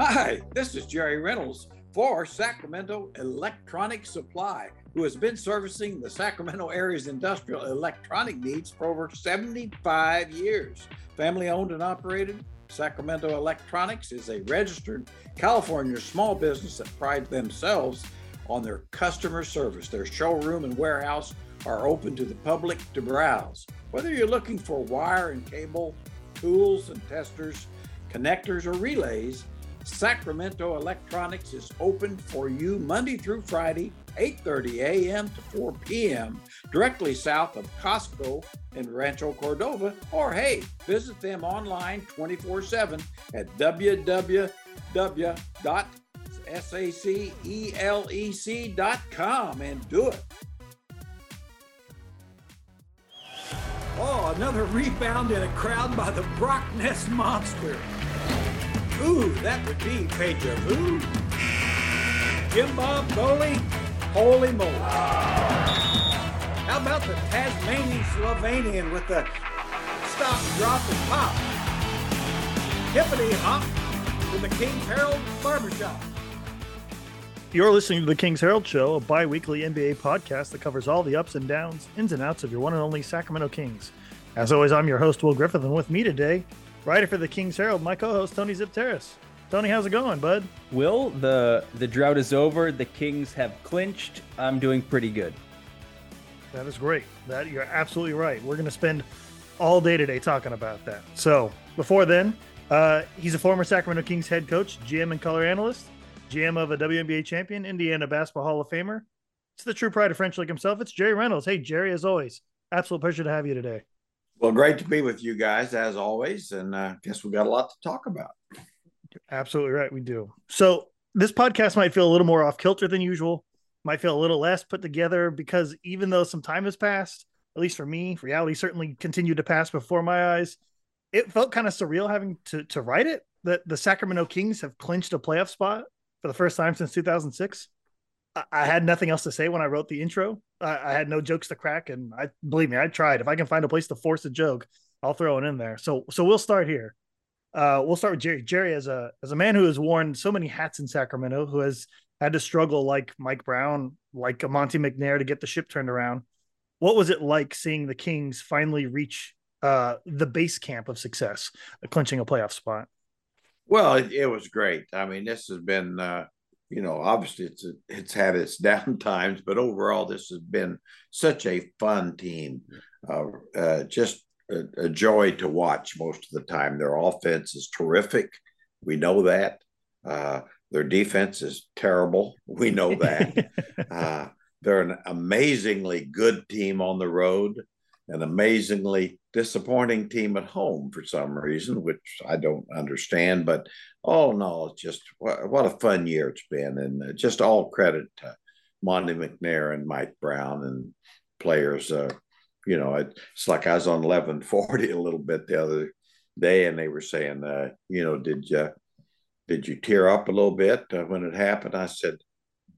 Hi, this is Jerry Reynolds for Sacramento Electronic Supply, who has been servicing the Sacramento area's industrial electronic needs for over 75 years. Family owned and operated, Sacramento Electronics is a registered California small business that prides themselves on their customer service. Their showroom and warehouse are open to the public to browse. Whether you're looking for wire and cable, tools and testers, connectors, or relays, Sacramento Electronics is open for you Monday through Friday, 8:30 a.m. to 4 p.m. directly south of Costco in Rancho Cordova or hey, visit them online 24/7 at www.sacelec.com and do it. Oh, another rebound in a crowd by the Brock Nest Monster. Ooh, that would be deja vu. Jim Bob Bowley, holy moly. How about the Tasmanian Slovenian with the stop, drop, and pop? Hippity hop to the King's Herald Barbershop. You're listening to the King's Herald Show, a bi weekly NBA podcast that covers all the ups and downs, ins and outs of your one and only Sacramento Kings. As always, I'm your host, Will Griffith, and with me today writer for the King's Herald, my co-host Tony Xypteras. Tony, how's it going, bud? Will the the drought is over? The Kings have clinched. I'm doing pretty good. That is great. That you're absolutely right. We're going to spend all day today talking about that. So before then, uh, he's a former Sacramento Kings head coach, GM and color analyst, GM of a WNBA champion, Indiana Basketball Hall of Famer. It's the true pride of French Lick himself. It's Jerry Reynolds. Hey, Jerry, as always, absolute pleasure to have you today. Well, great to be with you guys as always, and I uh, guess we got a lot to talk about. Absolutely right, we do. So this podcast might feel a little more off kilter than usual, might feel a little less put together because even though some time has passed, at least for me, reality certainly continued to pass before my eyes. It felt kind of surreal having to to write it that the Sacramento Kings have clinched a playoff spot for the first time since 2006. I had nothing else to say when I wrote the intro. I, had no jokes to crack, and I believe me, I tried. If I can find a place to force a joke, I'll throw it in there. So, so we'll start here. Uh, we'll start with Jerry. Jerry, as a as a man who has worn so many hats in Sacramento, who has had to struggle like Mike Brown, like a Monte McNair to get the ship turned around. What was it like seeing the Kings finally reach uh, the base camp of success, clinching a playoff spot? Well, it, it was great. I mean, this has been uh, you know, obviously it's a, it's had its down times, but overall this has been such a fun team. Uh, uh, just a, a, joy to watch most of the time. Their offense is terrific. We know that. Uh, their defense is terrible. We know that. Uh, they're an amazingly good team on the road an amazingly disappointing team at home for some reason, which I don't understand. But oh no, it's just what, a fun year it's been, and uh, just all credit to Monte McNair and Mike Brown and players. Uh, you know, it's like I was on eleven forty a little bit the other day, and they were saying, uh, you know, did you did you tear up a little bit uh, when it happened? I said,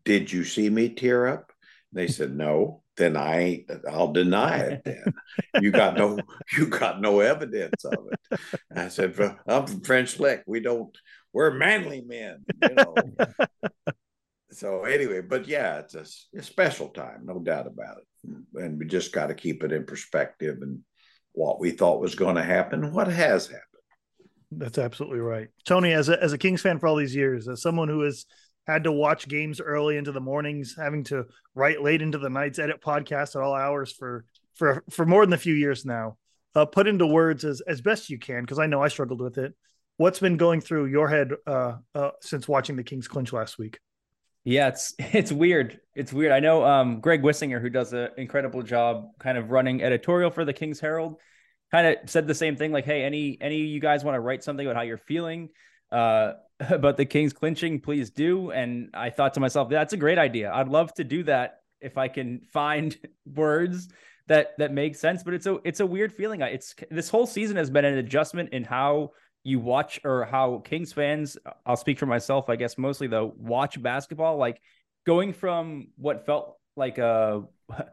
did you see me tear up? They said no then I ain't, I'll deny it then. you got no you got no evidence of it. I said, I'm from French Lick. We don't we're manly men, you know. so anyway, but yeah, it's a, a, special time, no doubt about it. And we just got to keep it in perspective and what we thought was going to happen, what has happened. That's absolutely right. Tony, as a as a Kings fan for all these years, as someone who is had to watch games early into the mornings, having to write late into the nights, edit podcasts at all hours for for for more than a few years now. Uh, put into words as as best you can, because I know I struggled with it. What's been going through your head uh, uh, since watching the Kings clinch last week? Yeah, it's it's weird. It's weird. I know um, Greg Wissinger, who does an incredible job, kind of running editorial for the Kings Herald, kind of said the same thing. Like, hey, any any you guys want to write something about how you're feeling? Uh, about the Kings clinching, please do. And I thought to myself, that's a great idea. I'd love to do that if I can find words that that make sense. But it's a it's a weird feeling. It's this whole season has been an adjustment in how you watch or how Kings fans. I'll speak for myself, I guess mostly though. Watch basketball, like going from what felt like a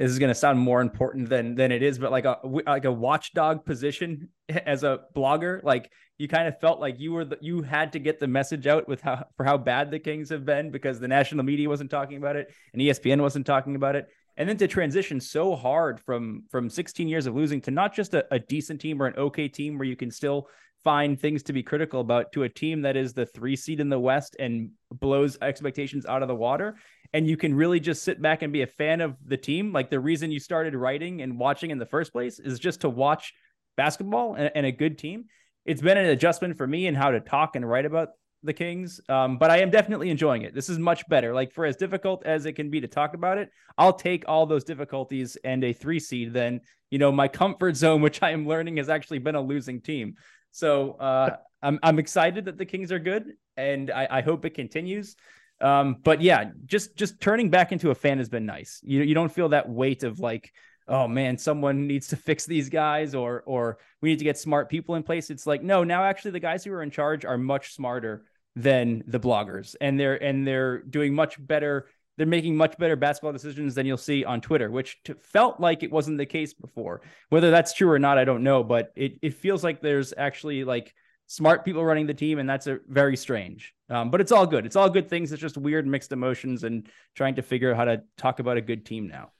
this is going to sound more important than than it is, but like a like a watchdog position as a blogger, like you kind of felt like you were the, you had to get the message out with how for how bad the Kings have been because the national media wasn't talking about it and ESPN wasn't talking about it, and then to transition so hard from from 16 years of losing to not just a, a decent team or an okay team where you can still find things to be critical about to a team that is the three seed in the West and blows expectations out of the water and you can really just sit back and be a fan of the team. Like the reason you started writing and watching in the first place is just to watch basketball and, and a good team. It's been an adjustment for me and how to talk and write about the Kings. Um, but I am definitely enjoying it. This is much better. Like for as difficult as it can be to talk about it, I'll take all those difficulties and a three seed than you know my comfort zone, which I am learning has actually been a losing team. So uh, I'm I'm excited that the Kings are good, and I, I hope it continues. Um, but yeah, just just turning back into a fan has been nice. You you don't feel that weight of like, oh man, someone needs to fix these guys, or or we need to get smart people in place. It's like no, now actually the guys who are in charge are much smarter than the bloggers, and they're and they're doing much better. They're making much better basketball decisions than you'll see on Twitter, which t- felt like it wasn't the case before. Whether that's true or not, I don't know, but it it feels like there's actually like smart people running the team, and that's a very strange. Um, but it's all good. It's all good things. It's just weird mixed emotions and trying to figure out how to talk about a good team now.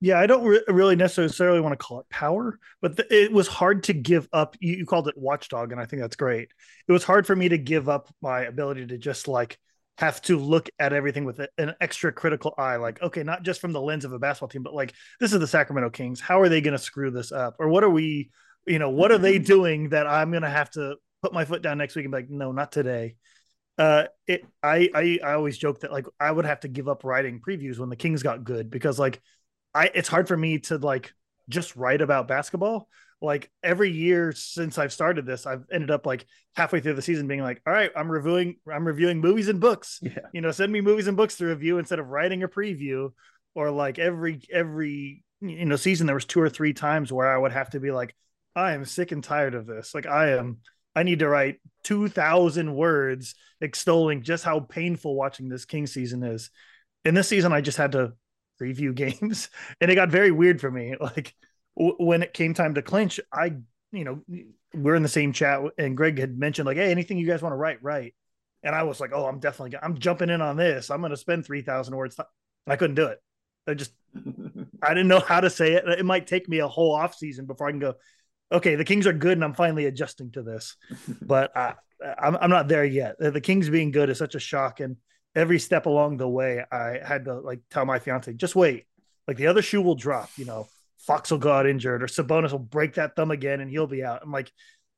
Yeah, I don't re- really necessarily want to call it power, but th- it was hard to give up. You, you called it watchdog, and I think that's great. It was hard for me to give up my ability to just like have to look at everything with an extra critical eye. Like, okay, not just from the lens of a basketball team, but like this is the Sacramento Kings. How are they going to screw this up, or what are we? you know, what are they doing that I'm going to have to put my foot down next week and be like, no, not today. Uh, it, I, I, I always joke that like I would have to give up writing previews when the Kings got good because like I, it's hard for me to like just write about basketball. Like every year since I've started this, I've ended up like halfway through the season being like, all right, I'm reviewing, I'm reviewing movies and books. Yeah. You know, send me movies and books to review instead of writing a preview. Or like every every you know season, there was two or three times where I would have to be like, I am sick and tired of this. Like I am I need to write 2000 words extolling just how painful watching this King season is. In this season I just had to review games and it got very weird for me. Like w- when it came time to clinch, I you know, we're in the same chat and Greg had mentioned like, "Hey, anything you guys want to write, write." And I was like, "Oh, I'm definitely I'm jumping in on this. I'm going to spend 3000 words." I couldn't do it. I just I didn't know how to say it. It might take me a whole off season before I can go, okay, the Kings are good, and I'm finally adjusting to this. but I, I'm I'm not there yet. The Kings being good is such a shock, and every step along the way, I had to like tell my fiance, just wait. Like the other shoe will drop. You know, Fox will go out injured, or Sabonis will break that thumb again, and he'll be out. I'm like,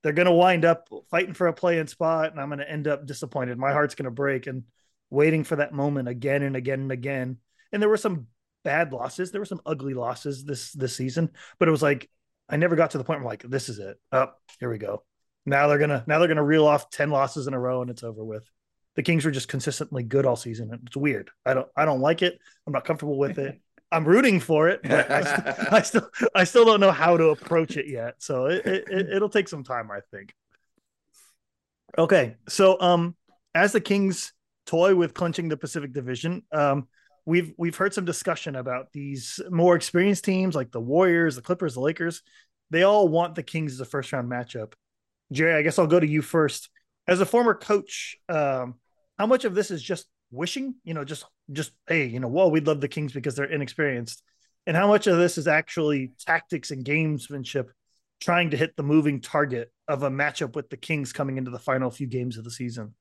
they're gonna wind up fighting for a play in spot, and I'm gonna end up disappointed. My heart's gonna break, and waiting for that moment again and again and again. And there were some bad losses. There were some ugly losses this this season, but it was like I never got to the point where I'm like this is it. Oh, here we go. Now they're gonna now they're gonna reel off ten losses in a row and it's over with. The Kings were just consistently good all season. It's weird. I don't I don't like it. I'm not comfortable with it. I'm rooting for it, but I, st- I, still I still don't know how to approach it yet. So it, it it'll take some time, I think. Okay, so um, as the Kings toy with clinching the Pacific Division, um, we've we've heard some discussion about these more experienced teams like the Warriors, the Clippers, the Lakers. They all want the Kings as a first round matchup. Jerry, I guess I'll go to you first. As a former coach, um, how much of this is just wishing? You know, just just hey, you know, well, we'd love the Kings because they're inexperienced, and how much of this is actually tactics and gamesmanship, trying to hit the moving target of a matchup with the Kings coming into the final few games of the season?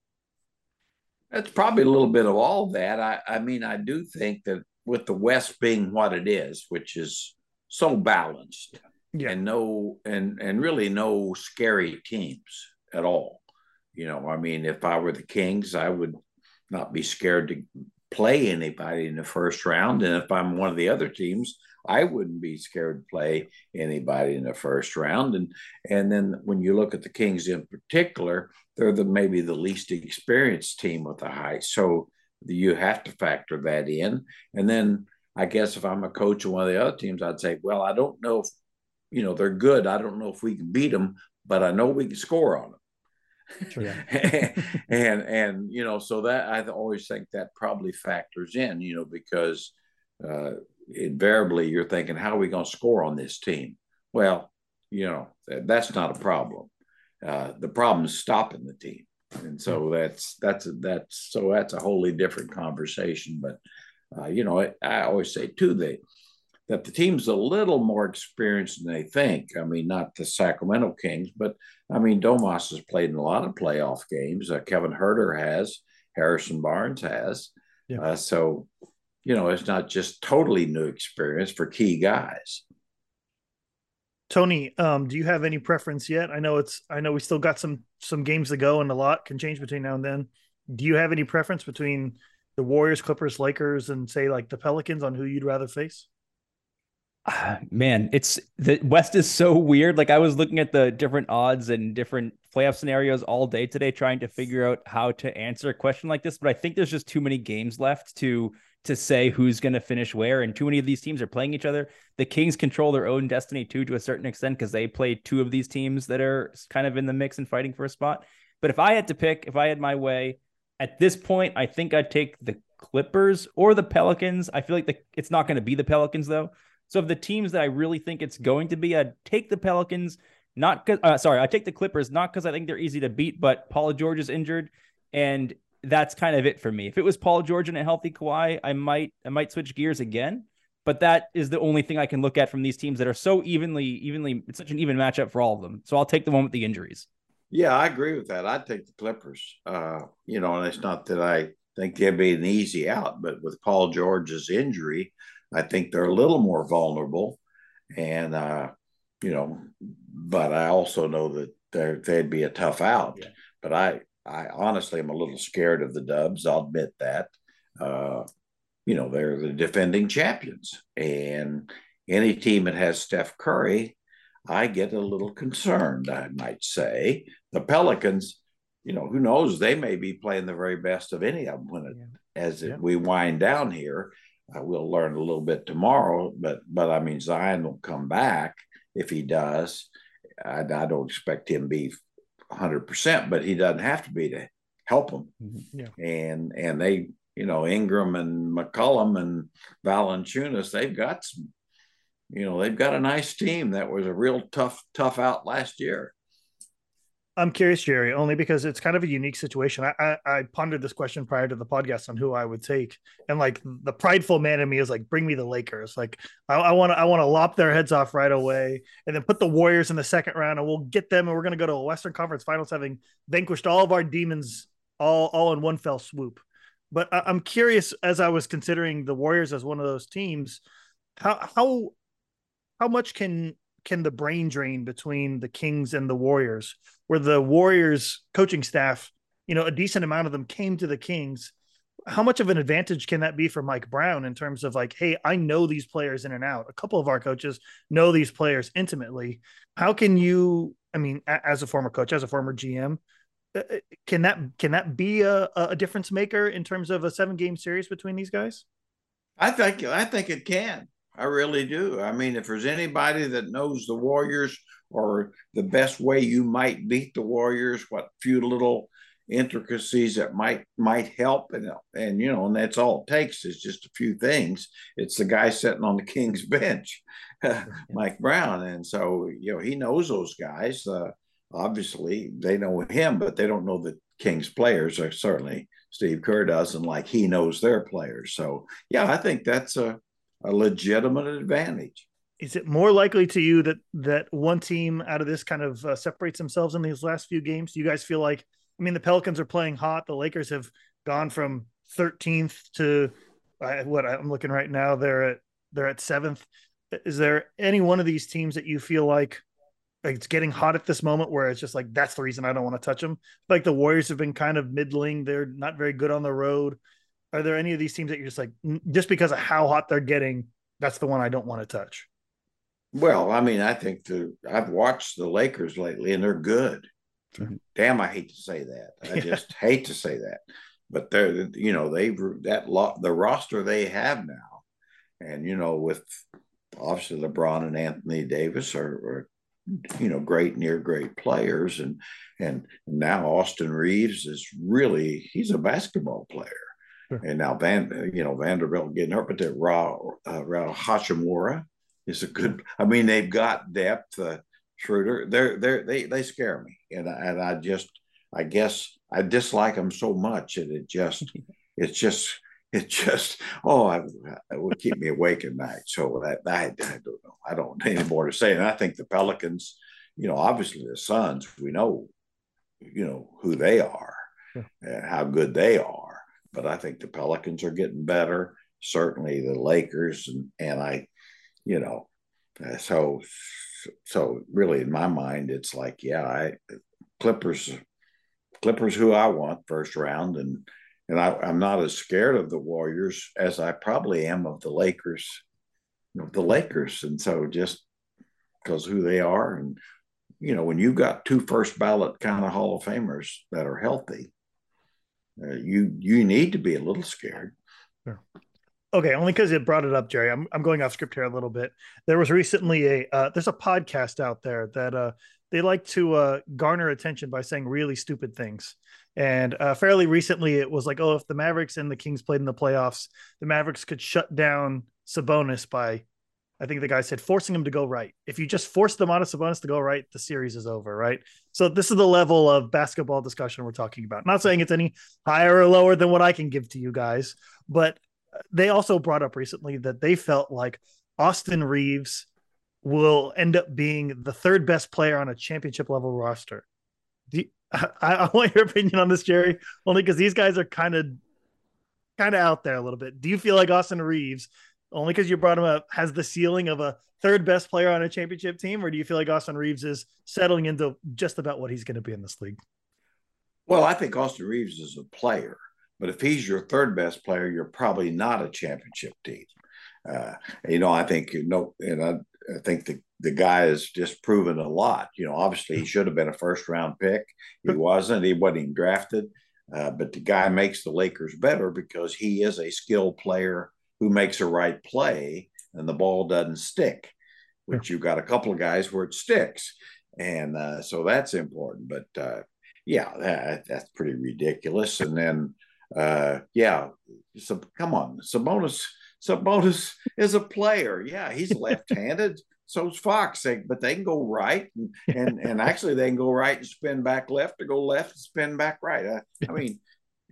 It's probably a little bit of all that. I, I mean, I do think that with the West being what it is, which is so balanced, yeah. and no, and and really no scary teams at all. You know, I mean, if I were the Kings, I would not be scared to play anybody in the first round, and if I'm one of the other teams, I wouldn't be scared to play anybody in the first round. And and then when you look at the Kings in particular, they're the maybe the least experienced team with the high. So you have to factor that in. And then I guess if I'm a coach of one of the other teams, I'd say, well, I don't know if you know they're good. I don't know if we can beat them, but I know we can score on them. Sure. and and you know, so that I always think that probably factors in, you know, because uh, invariably you're thinking, how are we going to score on this team? Well, you know, that's not a problem. Uh, the problem is stopping the team. And so that's that's that's so that's a wholly different conversation. But uh, you know, I, I always say too that that the team's a little more experienced than they think. I mean, not the Sacramento Kings, but I mean, Domas has played in a lot of playoff games. Uh, Kevin Huerter has, Harrison Barnes has. Yeah. Uh, so, you know, it's not just totally new experience for key guys. Tony, um, do you have any preference yet? I know it's I know we still got some some games to go and a lot can change between now and then. Do you have any preference between the Warriors, Clippers, Lakers, and say like the Pelicans on who you'd rather face? man, it's the West is so weird. Like I was looking at the different odds and different playoff scenarios all day today, trying to figure out how to answer a question like this. But I think there's just too many games left to to say who's going to finish where, and too many of these teams are playing each other. The Kings control their own destiny too, to a certain extent, because they play two of these teams that are kind of in the mix and fighting for a spot. But if I had to pick, if I had my way, at this point, I think I'd take the Clippers or the Pelicans. I feel like the, it's not going to be the Pelicans though. So of the teams that I really think it's going to be, I'd take the Pelicans. Not because, uh, sorry, I take the Clippers not because I think they're easy to beat, but Paul George is injured, and that's kind of it for me. If it was Paul George and a healthy Kawhi, I might I might switch gears again. But that is the only thing I can look at from these teams that are so evenly evenly. It's such an even matchup for all of them. So I'll take the one with the injuries. Yeah, I agree with that. I'd take the Clippers. Uh, you know, and it's not that I think they'd be an easy out, but with Paul George's injury, I think they're a little more vulnerable, and uh, you know, but I also know that they'd be a tough out. Yeah. But I, I honestly am a little scared of the Dubs. I'll admit that. Uh, you know, they're the defending champions, and any team that has Steph Curry, I get a little concerned. I might say the Pelicans. You know, who knows? They may be playing the very best of any of them when it, yeah. as yeah. we wind down here uh, we'll learn a little bit tomorrow, but but I mean Zion will come back if he does. I, I don't expect him to be 100, percent but he doesn't have to be to help them. Mm-hmm. Yeah. And and they, you know, Ingram and McCollum and Valanciunas, they've got some, you know, they've got a nice team. That was a real tough tough out last year. I'm curious, Jerry, only because it's kind of a unique situation. I, I, I pondered this question prior to the podcast on who I would take, and like the prideful man in me is like, bring me the Lakers. Like I want to I want to lop their heads off right away, and then put the Warriors in the second round, and we'll get them, and we're gonna go to a Western Conference Finals having vanquished all of our demons all all in one fell swoop. But I, I'm curious, as I was considering the Warriors as one of those teams, how how how much can can the brain drain between the Kings and the Warriors, where the Warriors coaching staff, you know, a decent amount of them came to the Kings. How much of an advantage can that be for Mike Brown in terms of like, hey, I know these players in and out. A couple of our coaches know these players intimately. How can you, I mean, as a former coach, as a former GM, uh, uh, can that can that be a, a difference maker in terms of a seven game series between these guys? I think I think it can. I really do. I mean, if there's anybody that knows the Warriors or the best way you might beat the Warriors, what few little intricacies that might might help and and you know and that's all it takes is just a few things. It's the guy sitting on the king's bench mike brown. And so you know he knows those guys. Uh, obviously they know him but they don't know the king's players. Or certainly steve kerr doesn't like he knows their players. So yeah i think that's a a legitimate advantage. Is it more likely to you that that one team out of this kind of uh, separates themselves in these last few games? Do you guys feel like? I mean, the Pelicans are playing hot. The Lakers have gone from 13th to uh, what I'm looking right now. They're at they're at seventh. Is there any one of these teams that you feel like it's getting hot at this moment where it's just like that's the reason I don't want to touch them? Like the Warriors have been kind of middling. They're not very good on the road are there any of these teams that you're just like just because of how hot they're getting that's the one i don't want to touch? Well i mean i think the i've watched the lakers lately and they're good. Mm-hmm. damn i hate to say that. I yeah. just hate to say that. But they're you know they've that lot the roster they have now and you know with obviously lebron and anthony davis are, are you know great near great players. And and now austin Reaves is really he's a basketball player Sure. And now Van, you know, Vanderbilt getting hurt, but that Ra, uh, Ra Hachimura is a good. I mean, they've got depth. Uh, Schroeder, they're they they they scare me, and and I just I guess I dislike them so much that it just it's just it just oh I, it would keep me awake at night. So that I, I don't know I don't have any more to say. And I think the Pelicans, you know, obviously the Suns, we know, you know who they are and how good they are. But I think the Pelicans are getting better. Certainly the Lakers and and I, you know, uh, so so really in my mind it's like yeah I Clippers Clippers who I want first round and and I, I'm not as scared of the Warriors as I probably am of the Lakers, you know, the Lakers. And so just because who they are, and you know, when you've got two first ballot kind of Hall of Famers that are healthy, uh, you you need to be a little scared. Sure. Okay, only because it brought it up, Jerry. I'm I'm going off script here a little bit. There was recently a uh, there's a podcast out there that uh, they like to uh, garner attention by saying really stupid things. And uh, fairly recently, it was like, oh, if the Mavericks and the Kings played in the playoffs, the Mavericks could shut down Sabonis by, I think the guy said, forcing him to go right. If you just force them on a Sabonis to go right, the series is over, right? So this is the level of basketball discussion we're talking about. Not saying it's any higher or lower than what I can give to you guys, but they also brought up recently that they felt like Austin Reaves will end up being the third best player on a championship level roster. You, I, I, want your opinion on this, Jerry, only because these guys are kind of kind of out there a little bit. Do you feel like Austin Reaves, only because you brought him up, has the ceiling of a third best player on a championship team, or do you feel like Austin Reaves is settling into just about what he's going to be in this league? Well, I think Austin Reaves is a player, but if he's your third best player, you're probably not a championship team. Uh, you know, I think you know, and I, I think the, the guy has just proven a lot. You know, obviously he should have been a first round pick. He wasn't. He wasn't even drafted. Uh, but the guy makes the Lakers better because he is a skilled player who makes a right play and the ball doesn't stick. Which you've got a couple of guys where it sticks, and uh, so that's important. But uh, yeah, that, that's pretty ridiculous. And then uh, yeah, so come on, Sabonis Sabonis is a player. Yeah, he's left-handed. So's Fox, they, but they can go right, and, and, and actually they can go right and spin back left, or go left and spin back right. I, I mean,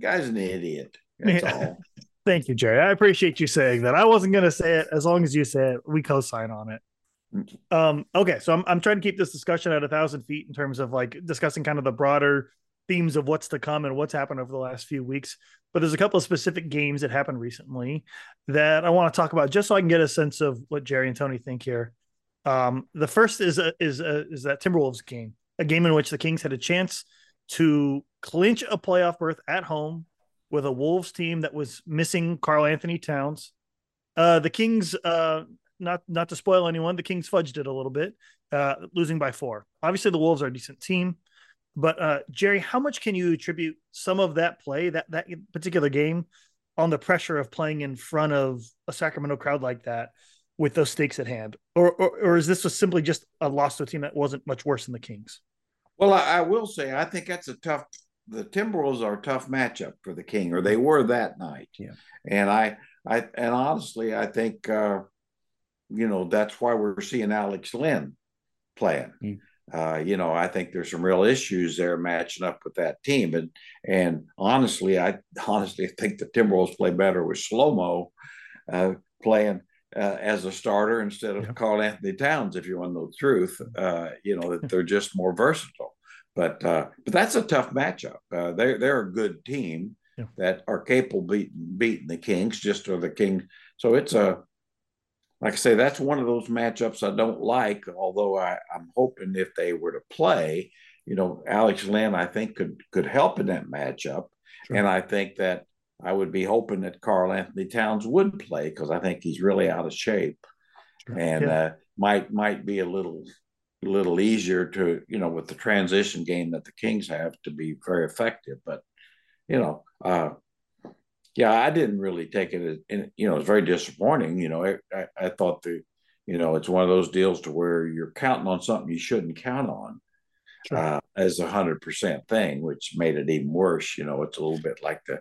guy's an idiot. That's yeah. all. Thank you, Jerry. I appreciate you saying that. I wasn't going to say it. As long as you say it, we co-sign on it. Um, okay, so I'm I'm trying to keep this discussion at a thousand feet in terms of like discussing kind of the broader themes of what's to come and what's happened over the last few weeks. But there's a couple of specific games that happened recently that I want to talk about just so I can get a sense of what Jerry and Tony think here. Um, the first is a, is a, is that Timberwolves game, a game in which the Kings had a chance to clinch a playoff berth at home with a Wolves team that was missing Karl-Anthony Towns. Uh, the Kings, uh, not not to spoil anyone, the Kings fudged it a little bit, uh, losing by four. Obviously, the Wolves are a decent team. But uh, Jerry, how much can you attribute some of that play, that that particular game, on the pressure of playing in front of a Sacramento crowd like that, with those stakes at hand, or or, or is this just simply just a loss to a team that wasn't much worse than the Kings? Well, I, I will say I think that's a tough. The Timberwolves are a tough matchup for the King, or they were that night. Yeah, and I, I, and honestly, I think, uh, you know, that's why we're seeing Alex Len playing. Mm uh, you know, I think there's some real issues there matching up with that team. And and honestly, I honestly think the Timberwolves play better with slow mo uh, playing uh, as a starter instead of yeah. Karl-Anthony Towns. If you want to know the truth, uh, you know that they're just more versatile. But uh, but that's a tough matchup. Uh, they're they're a good team yeah. that are capable of beating beating the Kings. Just or the Kings. So it's a like I say, that's one of those matchups I don't like. Although I, I'm hoping if they were to play, you know, Alex Len, I think could could help in that matchup, sure. and I think that I would be hoping that Karl-Anthony Towns would play because I think he's really out of shape, sure. and yeah. uh, might might be a little little easier to you know with the transition game that the Kings have to be very effective. But you know, uh, yeah, I didn't really take it as, and, you know, it's very disappointing. You know, I, I, I, thought the, you know, it's one of those deals to where you're counting on something you shouldn't count on sure. uh, as a hundred percent thing, which made it even worse. You know, it's a little bit like the,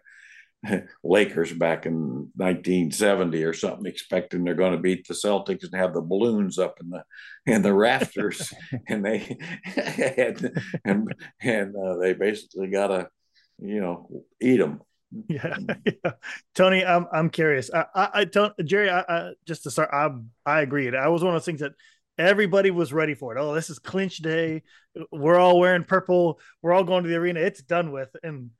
Lakers back in 1970 or something, expecting they're going to beat the Celtics and have the balloons up in the in the rafters, and they and and, and uh, they basically got to, you know, eat them. Yeah. yeah. Tony, I'm I'm curious. I I, I don't Jerry. I, I, just to start, I I agreed. I was one of those things that everybody was ready for it. Oh, this is clinch day. We're all wearing purple. We're all going to the arena. It's done with, and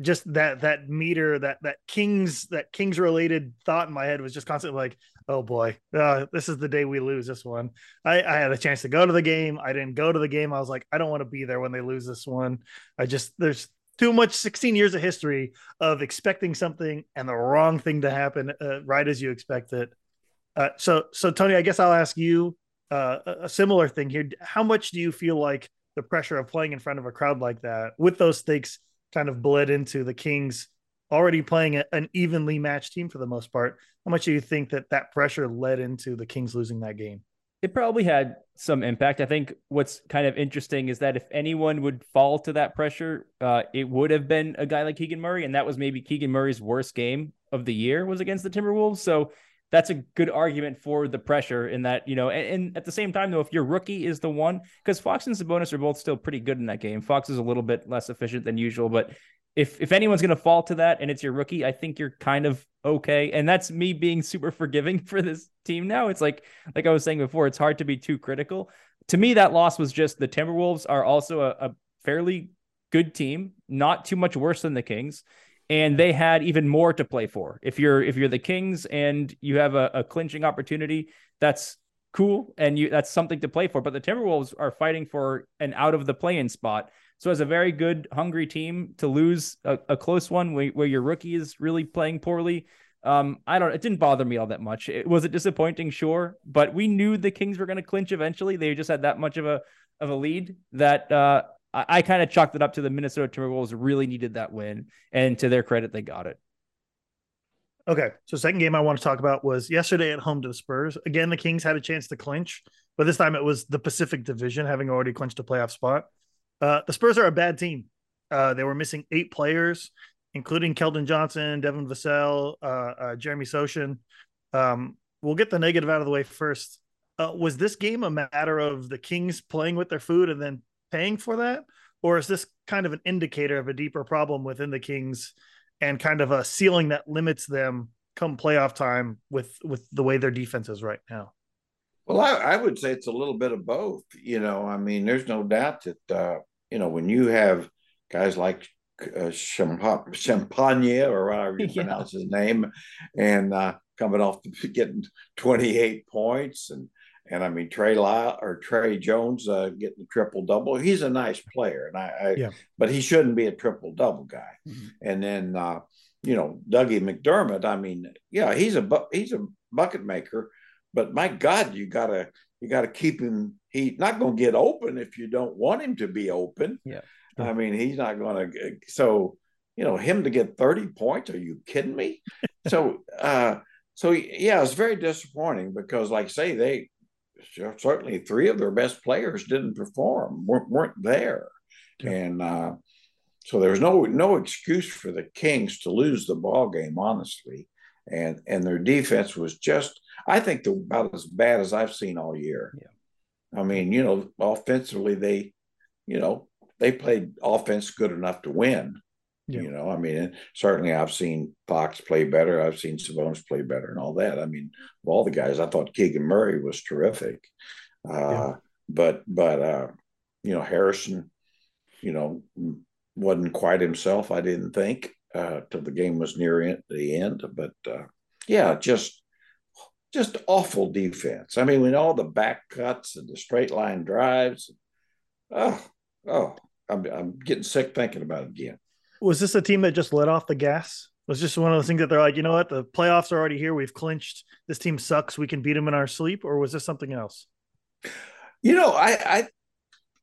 just that that meter that that kings that kings related thought in my head was just constantly like oh boy uh, this is the day we lose this one. I, I had a chance to go to the game. I didn't go to the game. I was like i don't want to be there when they lose this one. I just there's too much 16 years of history of expecting something and the wrong thing to happen uh, right as you expect it. Uh, so so tony i guess i'll ask you uh, a similar thing here. How much do you feel like the pressure of playing in front of a crowd like that with those stakes kind of bled into the Kings already playing a, an evenly matched team for the most part. How much do you think that that pressure led into the Kings losing that game? It probably had some impact. I think what's kind of interesting is that if anyone would fall to that pressure, uh, it would have been a guy like Keegan Murray, and that was maybe Keegan Murray's worst game of the year was against the Timberwolves. So that's a good argument for the pressure in that, you know, and, and, at the same time, though, if your rookie is the one, because Fox and Sabonis are both still pretty good in that game. Fox is a little bit less efficient than usual, but if if anyone's going to fall to that and it's your rookie, I think you're kind of okay. And that's me being super forgiving for this team now. It's like, like I was saying before, it's hard to be too critical. To me, that loss was just the Timberwolves are also a, a fairly good team, not too much worse than the Kings and they had even more to play for. If you're if you're the Kings and you have a, a clinching opportunity, that's cool and you that's something to play for. But the Timberwolves are fighting for an out of the play-in spot. So as a very good, hungry team to lose a, a close one where, where, your rookie is really playing poorly, um, I don't. It didn't bother me all that much. It was it disappointing, sure, but we knew the Kings were going to clinch eventually. They just had that much of a of a lead that uh, I, I kind of chalked it up to the Minnesota Timberwolves really needed that win, and to their credit, they got it. Okay, so second game I want to talk about was yesterday at home to the Spurs. Again, the Kings had a chance to clinch, but this time it was the Pacific Division, having already clinched a playoff spot. Uh, the Spurs are a bad team. Uh, they were missing eight players, including Keldon Johnson, Devin Vassell, uh, uh, Jeremy Sochan. Um, we'll get the negative out of the way first. Uh, was this game a matter of the Kings playing with their food and then paying for that? Or is this kind of an indicator of a deeper problem within the Kings and kind of a ceiling that limits them come playoff time with with the way their defense is right now? Well, I, I would say it's a little bit of both. You know, I mean, there's no doubt that uh, you know when you have guys like uh, Champagne or however you yeah. pronounce his name, and uh, coming off getting 28 points and and I mean Trey Lyle or Tre Jones uh, getting the triple double. He's a nice player, and I, I yeah. but he shouldn't be a triple double guy. Mm-hmm. And then uh, you know Dougie McDermott. I mean, yeah, he's a bu- he's a bucket maker, but my God, you gotta you gotta keep him. He's not going to get open if you don't want him to be open. Yeah, I mean he's not going to. So you know him to get thirty points. Are you kidding me? so. uh so yeah, it's very disappointing because, like say, they certainly three of their best players didn't perform, weren't, weren't there. Yeah. And uh, so there was no no excuse for the Kings to lose the ball game, honestly. And and their defense was just, I think, about as bad as I've seen all year. Yeah. I mean, you know, offensively they, you know, they played offense good enough to win. Yeah. You know, I mean, certainly I've seen Fox play better. I've seen Sabonis play better and all that. I mean, of all the guys, I thought Keegan Murray was terrific. Uh, yeah. But, but, uh, you know, Harrison, you know, wasn't quite himself, I didn't think, uh, till the game was near the end. But, uh, yeah, just, just awful defense. I mean, with all the back cuts and the straight line drives, oh, oh, I'm, I'm getting sick thinking about it again was this a team that just let off the gas? Was just one of those things that they're like, you know what, the playoffs are already here. We've clinched. This team sucks. We can beat them in our sleep, or was this something else? You know, I I,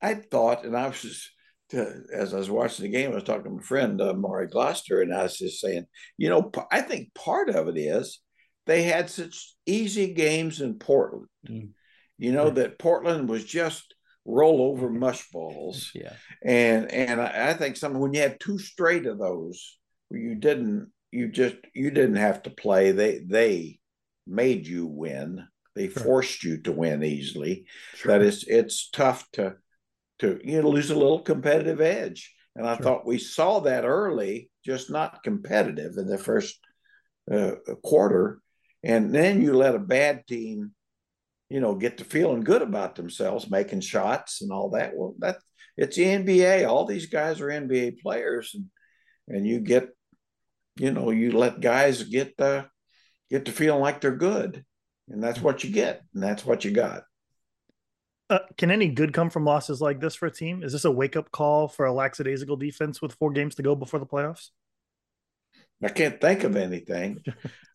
I thought, and I was just as I was watching the game, I was talking to my friend uh, Maury Gloucester, and I was just saying, you know, I think part of it is they had such easy games in Portland. Mm. You know that Portland was just roll over mush balls. Yeah. And and I, think some when you had two straight of those you didn't you just you didn't have to play. They they made you win. They sure. forced you to win easily. Sure. That is, it's tough to to you know lose a little competitive edge. And I sure. thought we saw that early, just not competitive in the first uh, quarter. And then you let a bad team, you know, get to feeling good about themselves, making shots and all that. Well, that it's the NBA. All these guys are NBA players, and and you get, you know, you let guys get the get to feeling like they're good, and that's what you get, and that's what you got. Uh, can any good come from losses like this for a team? Is this a wake up call for a lackadaisical defense with four games to go before the playoffs? I can't think of anything.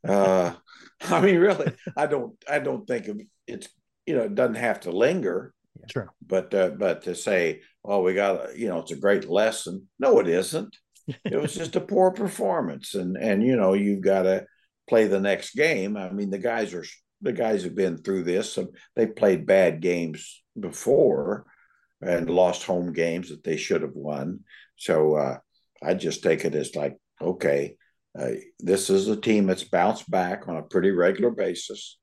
uh, I mean, really, I don't. I don't think of it's. You know, it doesn't have to linger. Sure. But uh, but to say, oh, we got you know, it's a great lesson. No, it isn't. it was just a poor performance, and and you know, you've got to play the next game. I mean, the guys are the guys have been through this. So they played bad games before and lost home games that they should have won. So uh, I just take it as like, okay, uh, this is a team that's bounced back on a pretty regular basis,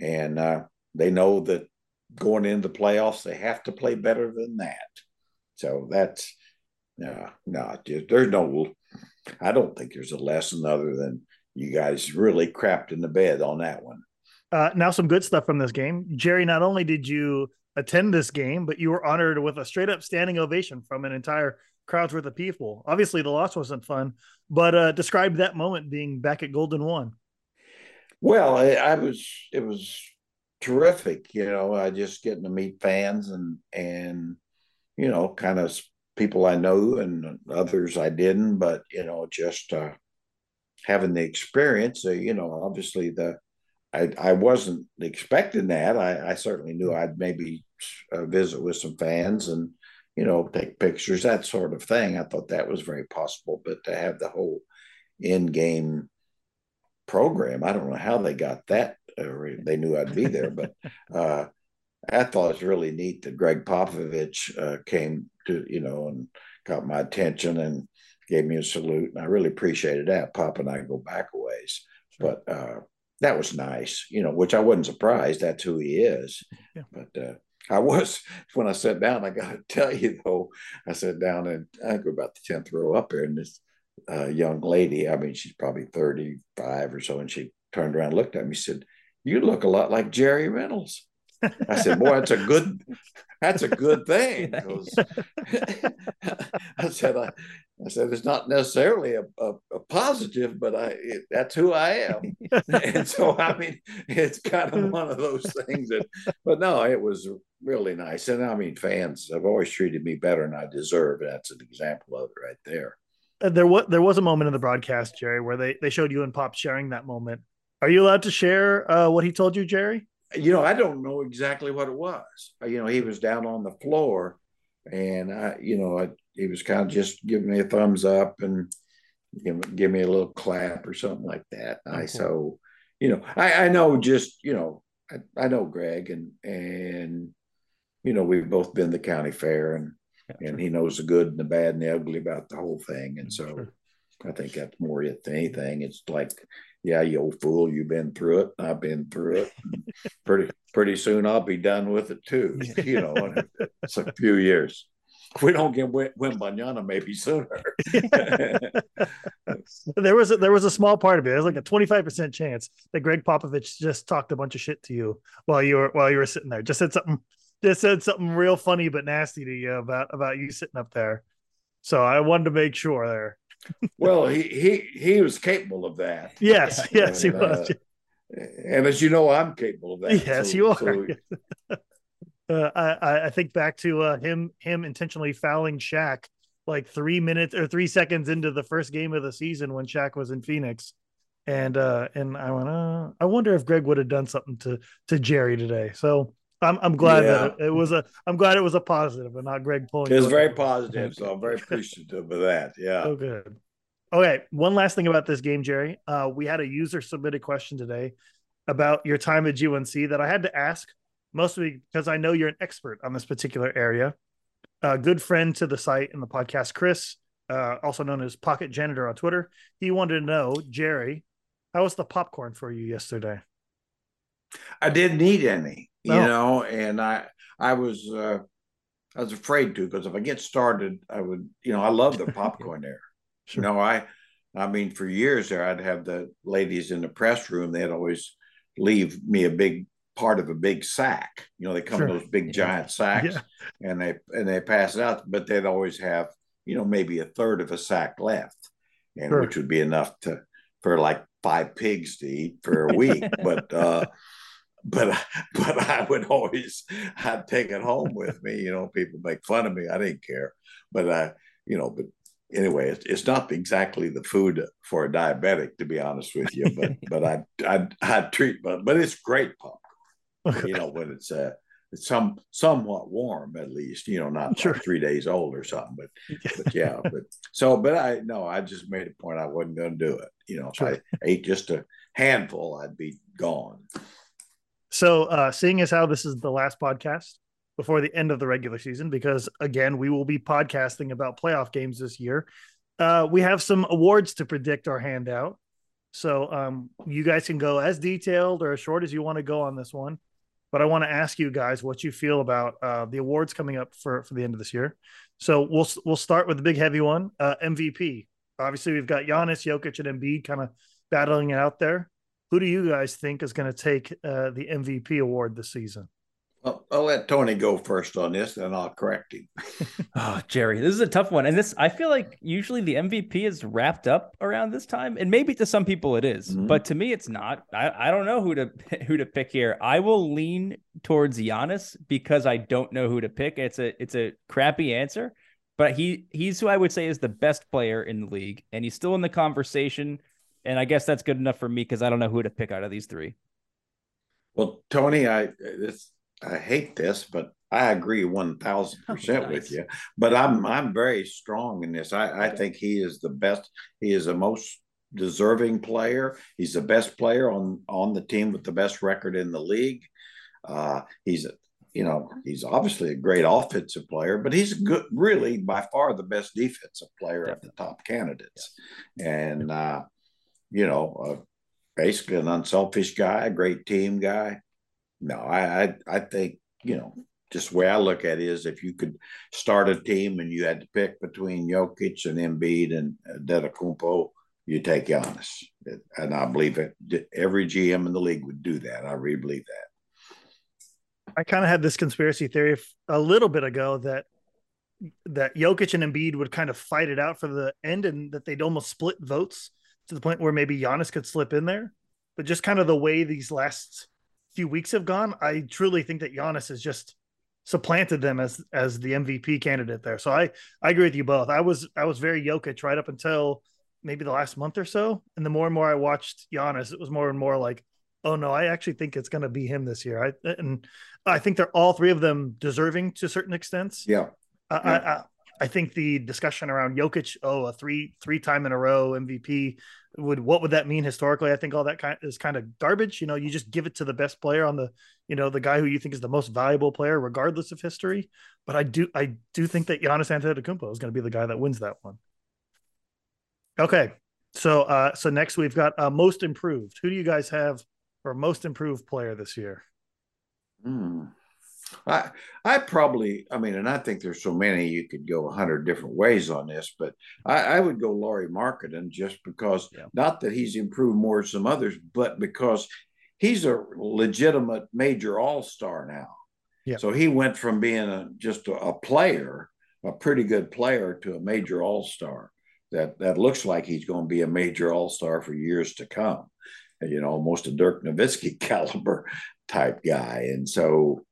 and uh, they know that going into the playoffs they have to play better than that. So that's no, no, there's no. I don't think there's a lesson other than you guys really crapped in the bed on that one. Uh, now, some good stuff from this game. Jerry, not only did you attend this game, but you were honored with a straight up standing ovation from an entire crowd's worth of people. Obviously, the loss wasn't fun, but uh, describe that moment being back at Golden One. Well, I, I was, it was terrific. You know, I just getting to meet fans and, and, you know, kind of people I know and others I didn't, but, you know, just uh, having the experience, uh, you know, obviously the, I, I wasn't expecting that. I, I certainly knew I'd maybe uh, visit with some fans and, you know, take pictures, that sort of thing. I thought that was very possible, but to have the whole in game program, I don't know how they got that. Uh, they knew I'd be there, but uh, I thought it was really neat that Gregg Popovich uh, came to, you know, and got my attention and gave me a salute. And I really appreciated that. Pop and I go back a ways. But uh, that was nice, you know, which I wasn't surprised. That's who he is. Yeah. But uh, I was when I sat down. I got to tell you though, I sat down and I go about the tenth row up there, and this uh, young lady. I mean, she's probably thirty five or so, and she turned around, and looked at me, said, "You look a lot like Jerry Reynolds." I said, "Boy, that's a good, that's a good thing." I said, I, I said, it's not necessarily a, a, a positive, but I it, that's who I am. and so, I mean, it's kind of one of those things that, but no, it was really nice. And I mean, fans have always treated me better than I deserve. That's an example of it right there. Uh, there was there was a moment in the broadcast, Jerry, where they they showed you and Pop sharing that moment. Are you allowed to share uh, what he told you, Jerry? You know, I don't know exactly what it was. You know, he was down on the floor, and I, you know, I he was kind of just giving me a thumbs up and give, give me a little clap or something like that. Oh, I so you know I, I know just you know I, I know Gregg and and you know we've both been the county fair and yeah, and he knows the good and the bad and the ugly about the whole thing and mm, so sure. I think that's more it than anything. It's like yeah, you old fool, you've been through it. I've been through it. pretty pretty soon I'll be done with it too. You know, it's a few years if we don't get win Wembanyama, maybe sooner. there was a, there was a small part of it. There's like a 25 percent chance that Gregg Popovich just talked a bunch of shit to you while you were while you were sitting there. Just said something, just said something real funny but nasty to you about about you sitting up there. So I wanted to make sure there. well, he he he was capable of that. Yes, yes, and, he was. Uh, and as you know, I'm capable of that. Yes, so, you are. So, uh, I I think back to uh, him him intentionally fouling Shaq like three minutes or three seconds into the first game of the season when Shaq was in Phoenix, and uh, and I went, uh, I wonder if Gregg would have done something to to Jerry today. So I'm I'm glad yeah. that it, it, was a I'm glad it was a positive and not Gregg pulling. It was very positive, so I'm very appreciative of that. Yeah. So good. Okay, one last thing about this game, Jerry. Uh, we had a user submitted question today about your time at GNC that I had to ask mostly because I know you're an expert on this particular area. A good friend to the site and the podcast, Chris, uh, also known as Pocket Janitor on Twitter. He wanted to know, Jerry, how was the popcorn for you yesterday? I didn't eat any, you oh. know, and I I was uh, I was afraid to because if I get started, I would, you know, I love the popcorn there. Sure. You know, I I mean, for years there, I'd have the ladies in the press room. They'd always leave me a big part of a big sack. You know, they come sure. in those big giant sacks, yeah. and they and they pass it out. But they'd always have, you know, maybe a third of a sack left, and sure. which would be enough to for like five pigs to eat for a week. but uh, but but I would always I'd take it home with me. You know, people make fun of me. I didn't care, but I, you know, but anyway, it's, it's not exactly the food for a diabetic, to be honest with you. But but I I I treat but but it's great popcorn. You know, when it's uh it's some somewhat warm at least. You know, not sure. like three days old or something. But but yeah, but so but I no, I just made a point I wasn't going to do it. You know, sure. if I ate just a handful, I'd be gone. So, uh, seeing as how this is the last podcast before the end of the regular season, because again, we will be podcasting about playoff games this year, uh, we have some awards to predict our handout. So, um, you guys can go as detailed or as short as you want to go on this one. But I want to ask you guys what you feel about uh, the awards coming up for for the end of this year. So we'll we'll start with the big heavy one, uh, MVP. Obviously, we've got Giannis, Jokic, and Embiid kind of battling it out there. Who do you guys think is going to take uh, the MVP award this season? Well, I'll let Tony go first on this, and I'll correct him. oh, Jerry, this is a tough one, and this I feel like usually the MVP is wrapped up around this time, and maybe to some people it is, mm-hmm. but to me it's not. I, I don't know who to who to pick here. I will lean towards Giannis because I don't know who to pick. It's a it's a crappy answer, but he he's who I would say is the best player in the league, and he's still in the conversation and I guess that's good enough for me because I don't know who to pick out of these three. Well, Tony, I this I hate this, but I agree one thousand oh, percent with you. But I'm I'm very strong in this. I. I think he is the best. He is the most deserving player. He's the best player on on the team with the best record in the league. Uh, he's a, you know he's obviously a great offensive player, but he's good, really by far the best defensive player Definitely. of the top candidates. Yeah. And uh, you know, uh, basically an unselfish guy, a great team guy. No, I, I, I think you know, just the way I look at it is if you could start a team and you had to pick between Jokic and Embiid and uh, Antetokounmpo, you take Giannis, and I believe it. Every GM in the league would do that. I really believe that. I kind of had this conspiracy theory a little bit ago that that Jokic and Embiid would kind of fight it out for the end, and that they'd almost split votes to the point where maybe Giannis could slip in there. But just kind of the way these last few weeks have gone, I truly think that Giannis has just supplanted them as as the MVP candidate there. So I I agree with you both. I was I was very Jokic right up until maybe the last month or so, and the more and more I watched Giannis, it was more and more like, oh no, I actually think it's going to be him this year. I and I think they're all three of them deserving to certain extents. Yeah. I, yeah. I, I think the discussion around Jokic, oh, a three three time in a row MVP would what would that mean historically? I think all that kind is kind of garbage. You know, you just give it to the best player on the, you know, the guy who you think is the most valuable player, regardless of history. But I do I do think that Giannis Antetokounmpo is going to be the guy that wins that one. Okay, so uh so next we've got uh, most improved. Who do you guys have for most improved player this year? Hmm. I I probably I mean, and I think there's so many you could go a hundred different ways on this, but I, I would go Lauri Markkanen just because yeah. not that he's improved more than some others, but because he's a legitimate major all star now. Yeah. So he went from being a, just a, a player, a pretty good player, to a major all star. That that looks like he's going to be a major all star for years to come. You know, almost a Dirk Nowitzki caliber type guy, and so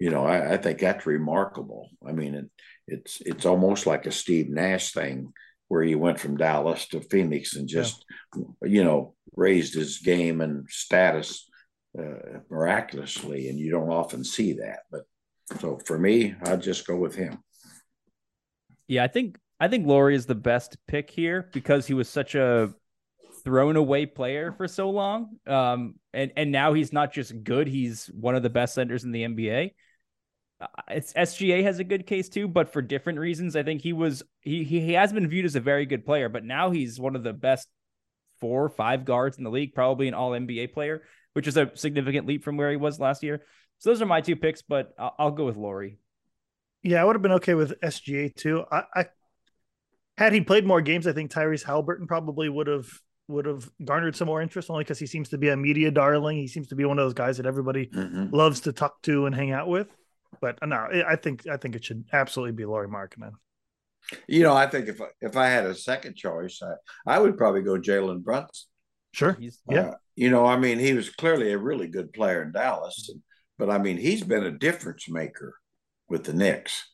you know, I, I think that's remarkable. I mean, it, it's it's almost like a Steve Nash thing where he went from Dallas to Phoenix and just, yeah. you know, raised his game and status uh, miraculously, and you don't often see that. But so for me, I'd just go with him. Yeah, I think I think Lauri is the best pick here because he was such a thrown away player for so long. Um, and and now he's not just good; he's one of the best centers in the NBA. It's SGA has a good case too, but for different reasons. I think he was he he, he has been viewed as a very good player, but now he's one of the best four or five guards in the league, probably an all NBA player, which is a significant leap from where he was last year. So those are my two picks, but I'll, I'll go with Lauri. Yeah, I would have been okay with SGA too. I, I had he played more games, I think Tyrese Haliburton probably would have would have garnered some more interest only because he seems to be a media darling. He seems to be one of those guys that everybody mm-hmm. loves to talk to and hang out with. But uh, no, I think I think it should absolutely be Lauri Markkanen. You know, I think if if I had a second choice, I, I would probably go Jalen Brunson. Sure. yeah. Uh, you know, I mean, he was clearly a really good player in Dallas, but I mean, he's been a difference maker with the Knicks.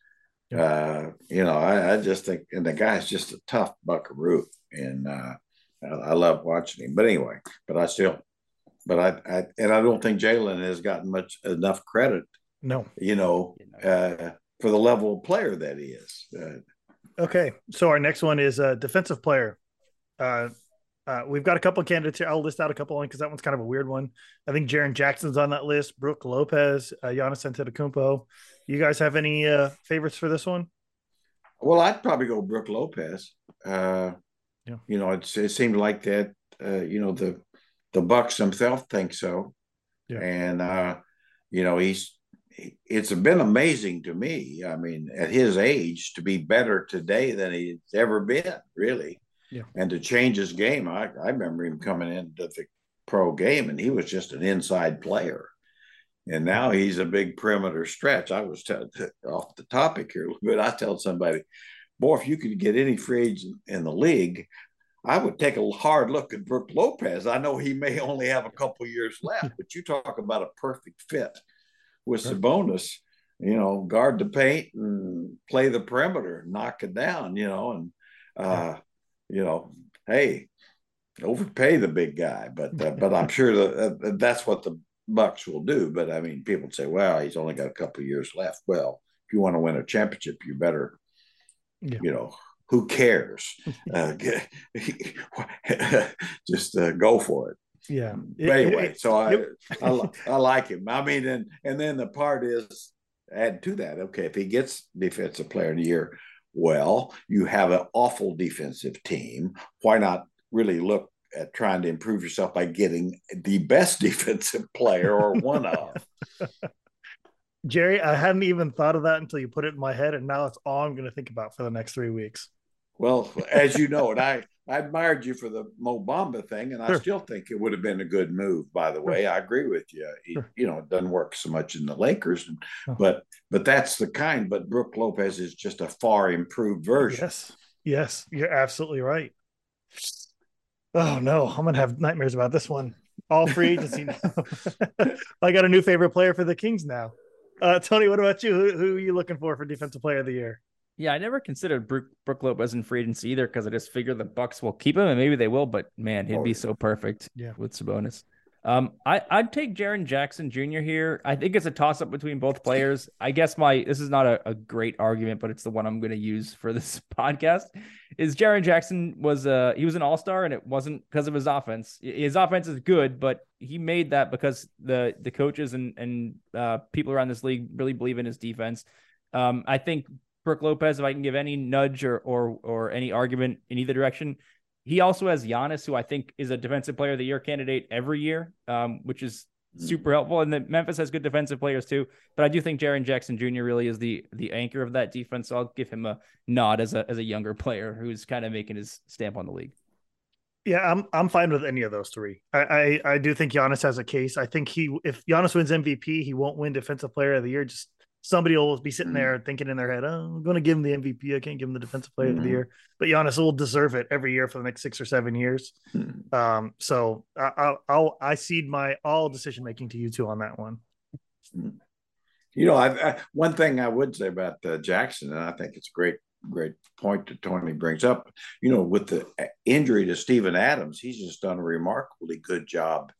Yeah. Uh, you know, I, I, just think, and the guy's just a tough buckaroo, and uh, I, I, love watching him. But anyway, but I still, but I, I and I don't think Jalen has gotten much enough credit. No, you know, uh, for the level of player that he is. Uh, okay, so our next one is a defensive player. Uh, uh, we've got a couple of candidates here. I'll list out a couple because that one's kind of a weird one. I think Jaren Jackson's on that list. Brook Lopez, uh, Giannis Antetokounmpo. You guys have any uh, favorites for this one? Well, I'd probably go Brook Lopez. Uh, yeah. You know, it, it seemed like that. Uh, you know, the the Bucks themselves think so, yeah. and uh, you know, he's. It's been amazing to me. I mean, at his age, to be better today than he's ever been, really yeah. and to change his game. I, I remember him coming into the pro game and he was just an inside player. And now he's a big perimeter stretch. I was t- off the topic here a little bit. I tell somebody, boy, if you could get any free agent in the league, I would take a hard look at Brook Lopez. I know he may only have a couple years left, but you talk about a perfect fit with Sabonis. You know, guard the paint and play the perimeter, knock it down. You know, and uh, you know, hey, overpay the big guy, but uh, but I'm sure that uh, that's what the Bucks will do. But I mean, people say, well, he's only got a couple of years left. Well, if you want to win a championship, you better, yeah. you know, who cares? uh, just uh, go for it. Yeah. But anyway, so I, I, I like him. I mean, and and then the part is add to that. Okay, if he gets defensive player of the year, well, you have an awful defensive team. Why not really look at trying to improve yourself by getting the best defensive player or one of? Jerry, I hadn't even thought of that until you put it in my head, and now it's all I'm going to think about for the next three weeks. Well, as you know, and I, I admired you for the Mo Bamba thing, and sure. I still think it would have been a good move. By the way, sure. I agree with you. He, sure. You know, it doesn't work so much in the Lakers, but but that's the kind. But Brook Lopez is just a far improved version. Yes, yes, you're absolutely right. Oh no, I'm gonna have nightmares about this one. All free agency now. I got a new favorite player for the Kings now. Uh, Tony, what about you? Who, who are you looking for for defensive player of the year? Yeah, I never considered Brook, Brook Lopez in free agency either because I just figure the Bucks will keep him and maybe they will. But man, he'd be so perfect yeah. with Sabonis. Um, I I'd take Jaren Jackson Jr. here. I think it's a toss up between both players. I guess my this is not a, a great argument, but it's the one I'm going to use for this podcast. Is Jaren Jackson was uh he was an all star and it wasn't because of his offense. His offense is good, but he made that because the the coaches and and uh, people around this league really believe in his defense. Um, I think Brook Lopez, if I can give any nudge or or or any argument in either direction, he also has Giannis, who I think is a defensive player of the year candidate every year, um, which is hmm. super helpful. And then Memphis has good defensive players too. But I do think Jaren Jackson Jr. really is the the anchor of that defense. So I'll give him a nod as a as a younger player who's kind of making his stamp on the league. Yeah, I'm I'm fine with any of those three. I, I, I do think Giannis has a case. I think he if Giannis wins MVP, he won't win Defensive Player of the Year just somebody will be sitting mm-hmm. there thinking in their head, oh, I'm going to give him the MVP. I can't give him the defensive player mm-hmm. of the mm-hmm. year. But Giannis will deserve it every year for the next six or seven years. Mm-hmm. Um, so I, I'll, I'll, I cede my all decision making to you two on that one. Mm-hmm. You know, I, I, one thing I would say about uh, Jackson, and I think it's a great, great point that Tony brings up. You know, with the uh, injury to Steven Adams, he's just done a remarkably good job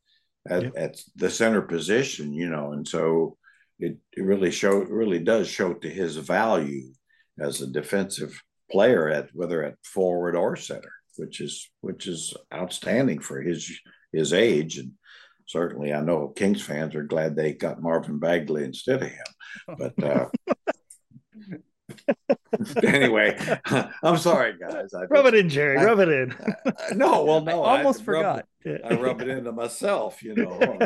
at, yep. at the center position. You know, and so it, it really show it really does show to his value as a defensive player at whether at forward or center, which is which is outstanding for his his age. And certainly I know Kings fans are glad they got Marvin Bagley instead of him. But uh, anyway, I'm sorry, guys. I rub just, it in, Jerry. I, rub it in. I, no, well, no. I almost forgot. Rub I rub it into myself, you know.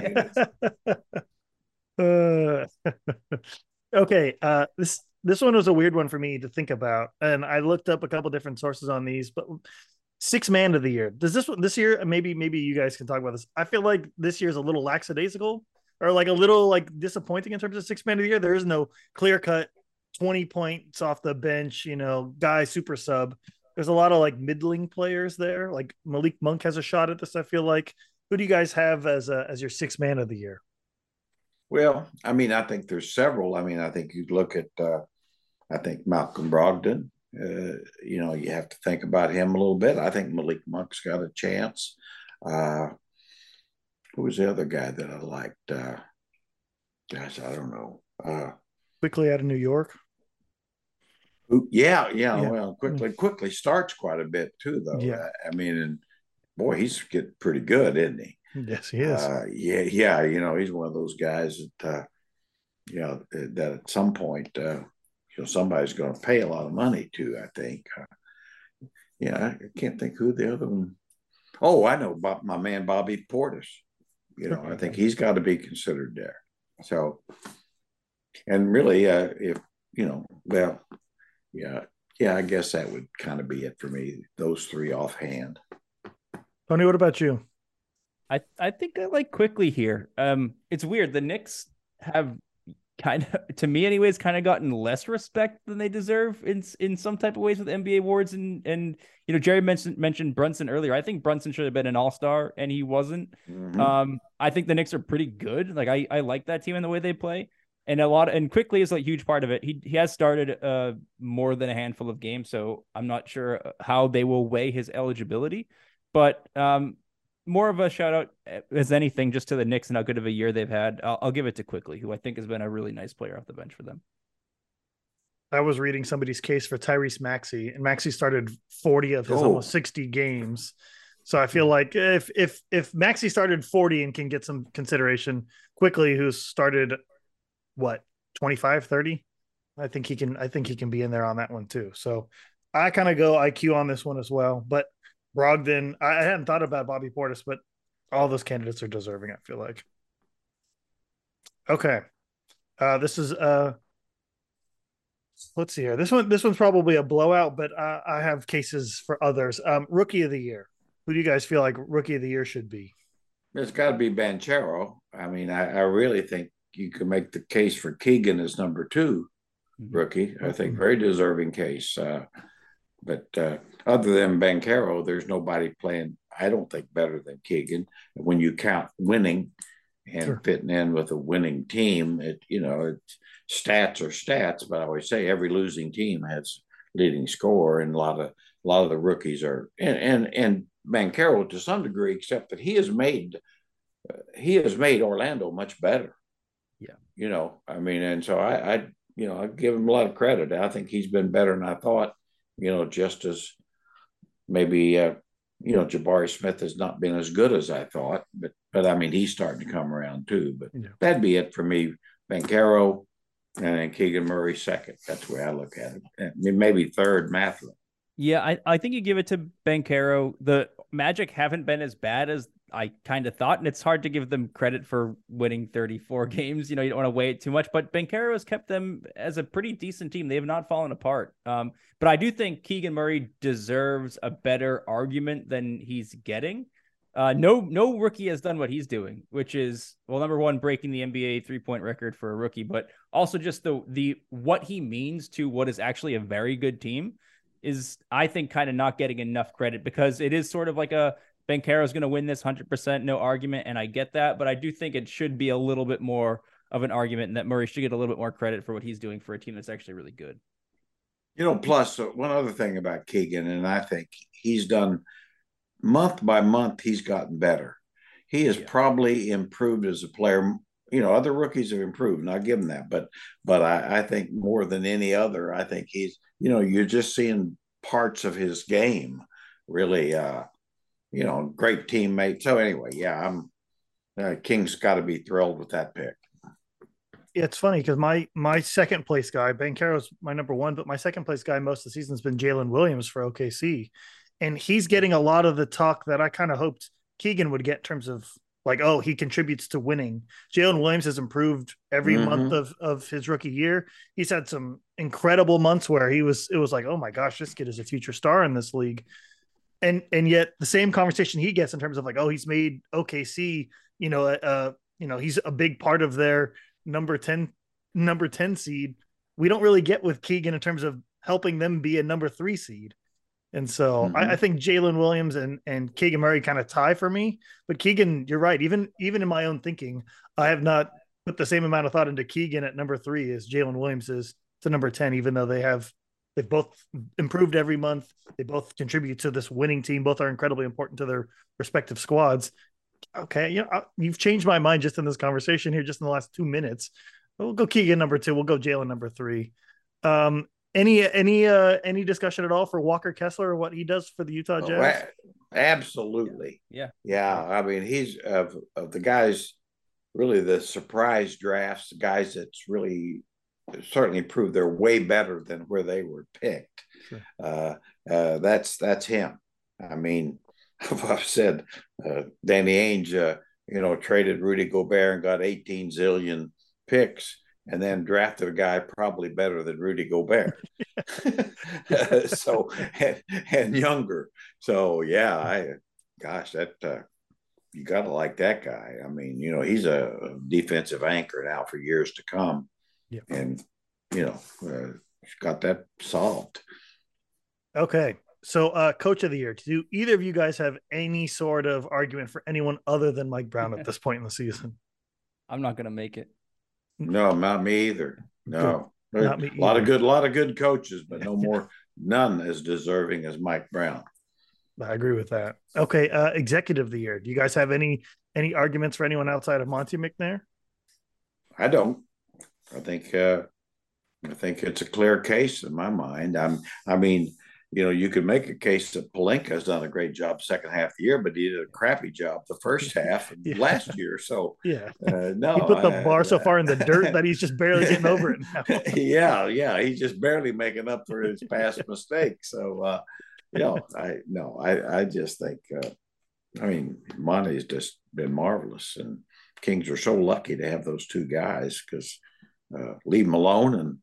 Uh, okay, uh, this this one was a weird one for me to think about, and I looked up a couple different sources on these, but six man of the year. Does this one this year? Maybe maybe you guys can talk about this. I feel like this year is a little lackadaisical or like a little like disappointing in terms of six man of the year. There is no clear cut 20 points off the bench, you know, guy super sub. There's a lot of like middling players there. Like Malik Monk has a shot at this, I feel like. Who do you guys have as a, as your six man of the year? Well, I mean, I think there's several. I mean, I think you look at, uh, I think Malcolm Brogdon. Uh, you know, you have to think about him a little bit. I think Malik Monk's got a chance. Uh, who was the other guy that I liked? Uh, gosh, I don't know. Uh, Quickley out of New York. Yeah, yeah, yeah. Well, Quickley, Quickley starts quite a bit too, though. Yeah. I mean, and boy, he's getting pretty good, isn't he? Yes, he is. Uh, yeah, yeah. You know, he's one of those guys that, uh, you know, that at some point, uh, you know, somebody's going to pay a lot of money to. I think. Uh, yeah, I can't think who the other one. Oh, I know, Bob, my man Bobby Portis. You know, I think he's got to be considered there. So, and really, uh, if you know, well, yeah, yeah, I guess that would kind of be it for me. Those three offhand. Tony, what about you? I I think I like Quickley here. Um, it's weird. The Knicks have kind of, to me, anyways, kind of gotten less respect than they deserve in in some type of ways with NBA awards. And and you know, Jerry mentioned mentioned Brunson earlier. I think Brunson should have been an All Star, and he wasn't. Mm-hmm. Um, I think the Knicks are pretty good. Like I I like that team and the way they play and a lot of, and Quickley is a huge part of it. He he has started uh more than a handful of games, so I'm not sure uh, how they will weigh his eligibility, but um more of a shout out uh, as anything just to the Knicks and how good of a year they've had. I'll, I'll give it to Quickley, who I think has been a really nice player off the bench for them. I was reading somebody's case for Tyrese Maxey, and Maxey started 40 of his oh. almost 60 games. So I feel like if if if Maxey started 40 and can get some consideration, Quickley, who's started what 25 30 i think he can i think he can be in there on that one too so i kind of go iq on this one as well but brogdon i hadn't thought about bobby portis but all those candidates are deserving i feel like okay uh this is uh let's see here this one this one's probably a blowout but uh, i have cases for others um rookie of the year who do you guys feel like rookie of the year should be it's got to be Banchero. I mean, I, I really think you can make the case for Keegan as number 2 mm-hmm. rookie. I think very deserving case. Uh, but uh, other than Banchero, there's nobody playing. I don't think better than Keegan. When you count winning and sure. fitting in with a winning team, it you know it's, stats are stats. But I always say every losing team has leading score, and a lot of a lot of the rookies are and and and Banchero to some degree, except that he has made uh, he has made Orlando much better yeah. You know, I mean, and so I, I, you know, I give him a lot of credit. I think he's been better than I thought. You know, just as maybe, uh, you know, Jabari Smith has not been as good as I thought, but but I mean, he's starting to come around too. But yeah. that'd be it for me. Banchero and then Keegan Murray second. That's the way I look at it. And maybe third, Mathurin. Yeah, I, I think you give it to Banchero. The Magic haven't been as bad as I kind of thought, and it's hard to give them credit for winning 34 games. You know, you don't want to weigh it too much, but Banchero has kept them as a pretty decent team. They have not fallen apart. Um, but I do think Keegan Murray deserves a better argument than he's getting. Uh, no, no rookie has done what he's doing, which is well, number one, breaking the NBA three point record for a rookie, but also just the the what he means to what is actually a very good team is, I think, kind of not getting enough credit because it is sort of like a Banchero is going to win this 100%, no argument. And I get that. But I do think it should be a little bit more of an argument and that Murray should get a little bit more credit for what he's doing for a team that's actually really good. You know, uh, one other thing about Keegan, and I think he's done month by month, he's gotten better. He has yeah. probably improved as a player. You know, other rookies have improved, and I give him that. But, but I, I think more than any other, I think he's. You know, you're just seeing parts of his game really uh, you know, great teammate. So anyway, yeah, I'm uh, King's got to be thrilled with that pick. It's funny because my my second place guy, Banchero's my number one, but my second place guy most of the season has been Jalen Williams for OKC, and he's getting a lot of the talk that I kind of hoped Keegan would get in terms of like, oh, he contributes to winning. Jalen Williams has improved every mm-hmm. month of, of his rookie year. He's had some incredible months where he was, it was like, oh my gosh, this kid is a future star in this league. And and yet the same conversation he gets in terms of like, oh, he's made OKC, you know, uh, you know, he's a big part of their number 10, number 10 seed. We don't really get with Keegan in terms of helping them be a number three seed. And so mm-hmm. I, I, think Jalen Williams and and Keegan Murray kind of tie for me. But Keegan, you're right. Even even in my own thinking, I have not put the same amount of thought into Keegan at number three as Jalen Williams is to number ten. Even though they have they've both improved every month, they both contribute to this winning team. Both are incredibly important to their respective squads. Okay, you know you've changed my mind just in this conversation here, just in the last two minutes. We'll go Keegan number two. We'll go Jalen number three. Um, any any uh any discussion at all for Walker Kessler or what he does for the Utah Jazz? Oh, absolutely. Yeah. Yeah. I mean, he's of of the guys really the surprise drafts, the guys that's really certainly proved they're way better than where they were picked. Sure. Uh, uh, that's that's him. I mean, I've said uh, Danny Ainge, uh, you know, traded Rudy Gobert and got 18 zillion picks and then drafted a guy probably better than Rudy Gobert. so and, and, younger. So yeah, I gosh, that uh, you got to like that guy. I mean, you know, he's a defensive anchor now for years to come. Yeah. And you know, uh, got that solved. Okay. So, uh, coach of the year, do either of you guys have any sort of argument for anyone other than Mike Brown at this point in the season? I'm not going to make it. No, not me either. No, not me a lot of good, a lot of good coaches, but no more, none as deserving as Mike Brown. I agree with that. Okay, uh, executive of the year. Do you guys have any any arguments for anyone outside of Monte McNair? I don't. I think uh, I think it's a clear case in my mind. I'm. I mean, you know, you could make a case that Pelinka has done a great job second half of the year, but he did a crappy job the first half yeah. last year. So yeah, uh, no, he put the I, bar so far in the dirt that he's just barely getting over it. Now. yeah, yeah, he's just barely making up for his past mistakes. So, uh, you know, I no, I I just think, uh, I mean, Monte's just been marvelous, and Kings are so lucky to have those two guys because uh, leave them alone and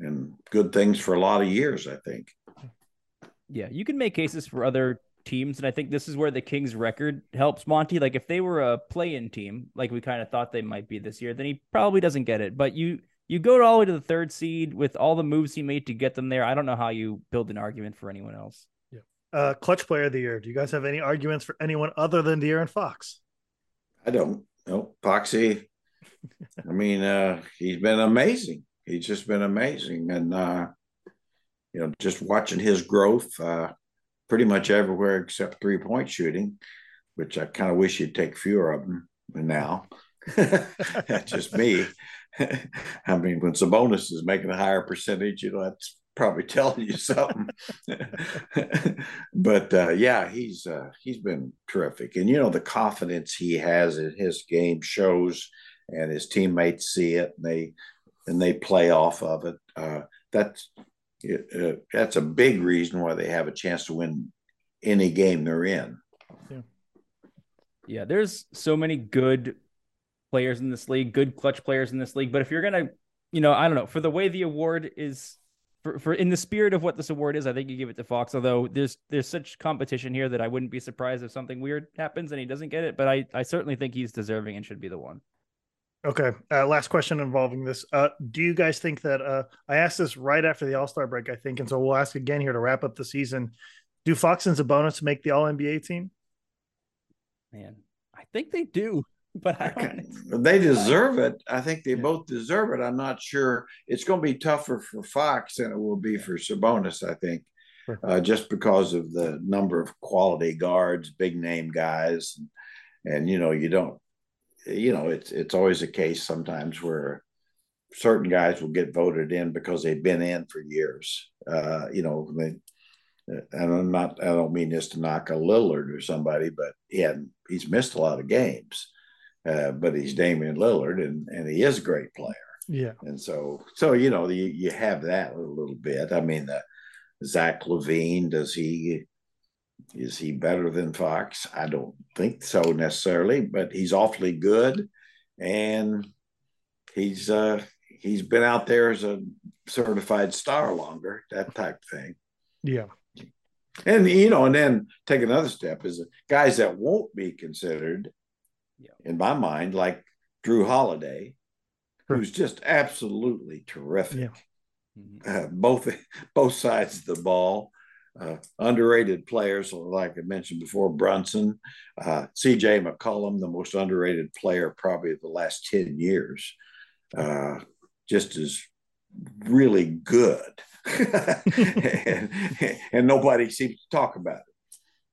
and good things for a lot of years. I think. Yeah, you can make cases for other teams, and I think this is where the Kings' record helps Monte. Like if they were a play-in team, like we kind of thought they might be this year, then he probably doesn't get it. But you you go all the way to the third seed with all the moves he made to get them there. I don't know how you build an argument for anyone else. Yeah. Uh, clutch player of the year. Do you guys have any arguments for anyone other than De'Aaron Fox? I don't. No, Foxy. I mean, uh, he's been amazing. He's just been amazing, and uh, you know, just watching his growth uh, pretty much everywhere except three point shooting, which I kind of wish you'd take fewer of them now. that's just me. I mean, when Sabonis is making a higher percentage, you know, that's probably telling you something. but uh, yeah, he's uh, he's been terrific, and you know the confidence he has in his game shows, and his teammates see it, and they and they play off of it. Uh, that's uh, that's a big reason why they have a chance to win any game they're in. Yeah. Yeah, there's so many good players in this league, good clutch players in this league. But if you're gonna, you know, I don't know, for the way the award is for, for in the spirit of what this award is, I think you give it to Fox. Although there's there's such competition here that I wouldn't be surprised if something weird happens and he doesn't get it. But I I certainly think he's deserving and should be the one. Okay. Uh, last question involving this. Uh, do you guys think that uh, I asked this right after the All Star break? I think, and so we'll ask again here to wrap up the season. Do Fox and Sabonis make the All NBA team? Man, I think they do, but they deserve it. I think they yeah. both deserve it. I'm not sure it's going to be tougher for Fox than it will be for Sabonis. I think. Uh, just because of the number of quality guards, big name guys, and, and you know you don't you know, it's it's always a case sometimes where certain guys will get voted in because they've been in for years. Uh, you know, they, and I'm not I don't mean this to knock a Lillard or somebody, but he had he's missed a lot of games. uh, but he's Damian Lillard, and and he is a great player. Yeah, and so so you know you you have that a little bit. I mean, the Zach LaVine, does he is he better than Fox? I don't think so necessarily, but he's awfully good, and he's uh he's been out there as a certified star longer, that type of thing. Yeah. And you know, and then take another step is guys that won't be considered, yeah. in my mind, like Jrue Holiday, sure. who's just absolutely terrific. Yeah. Uh, both both sides of the ball. Uh, underrated players, like I mentioned before, Brunson, uh, C.J. McCollum, the most underrated player probably of the last ten years, uh, just as really good, and, and, nobody seems to talk about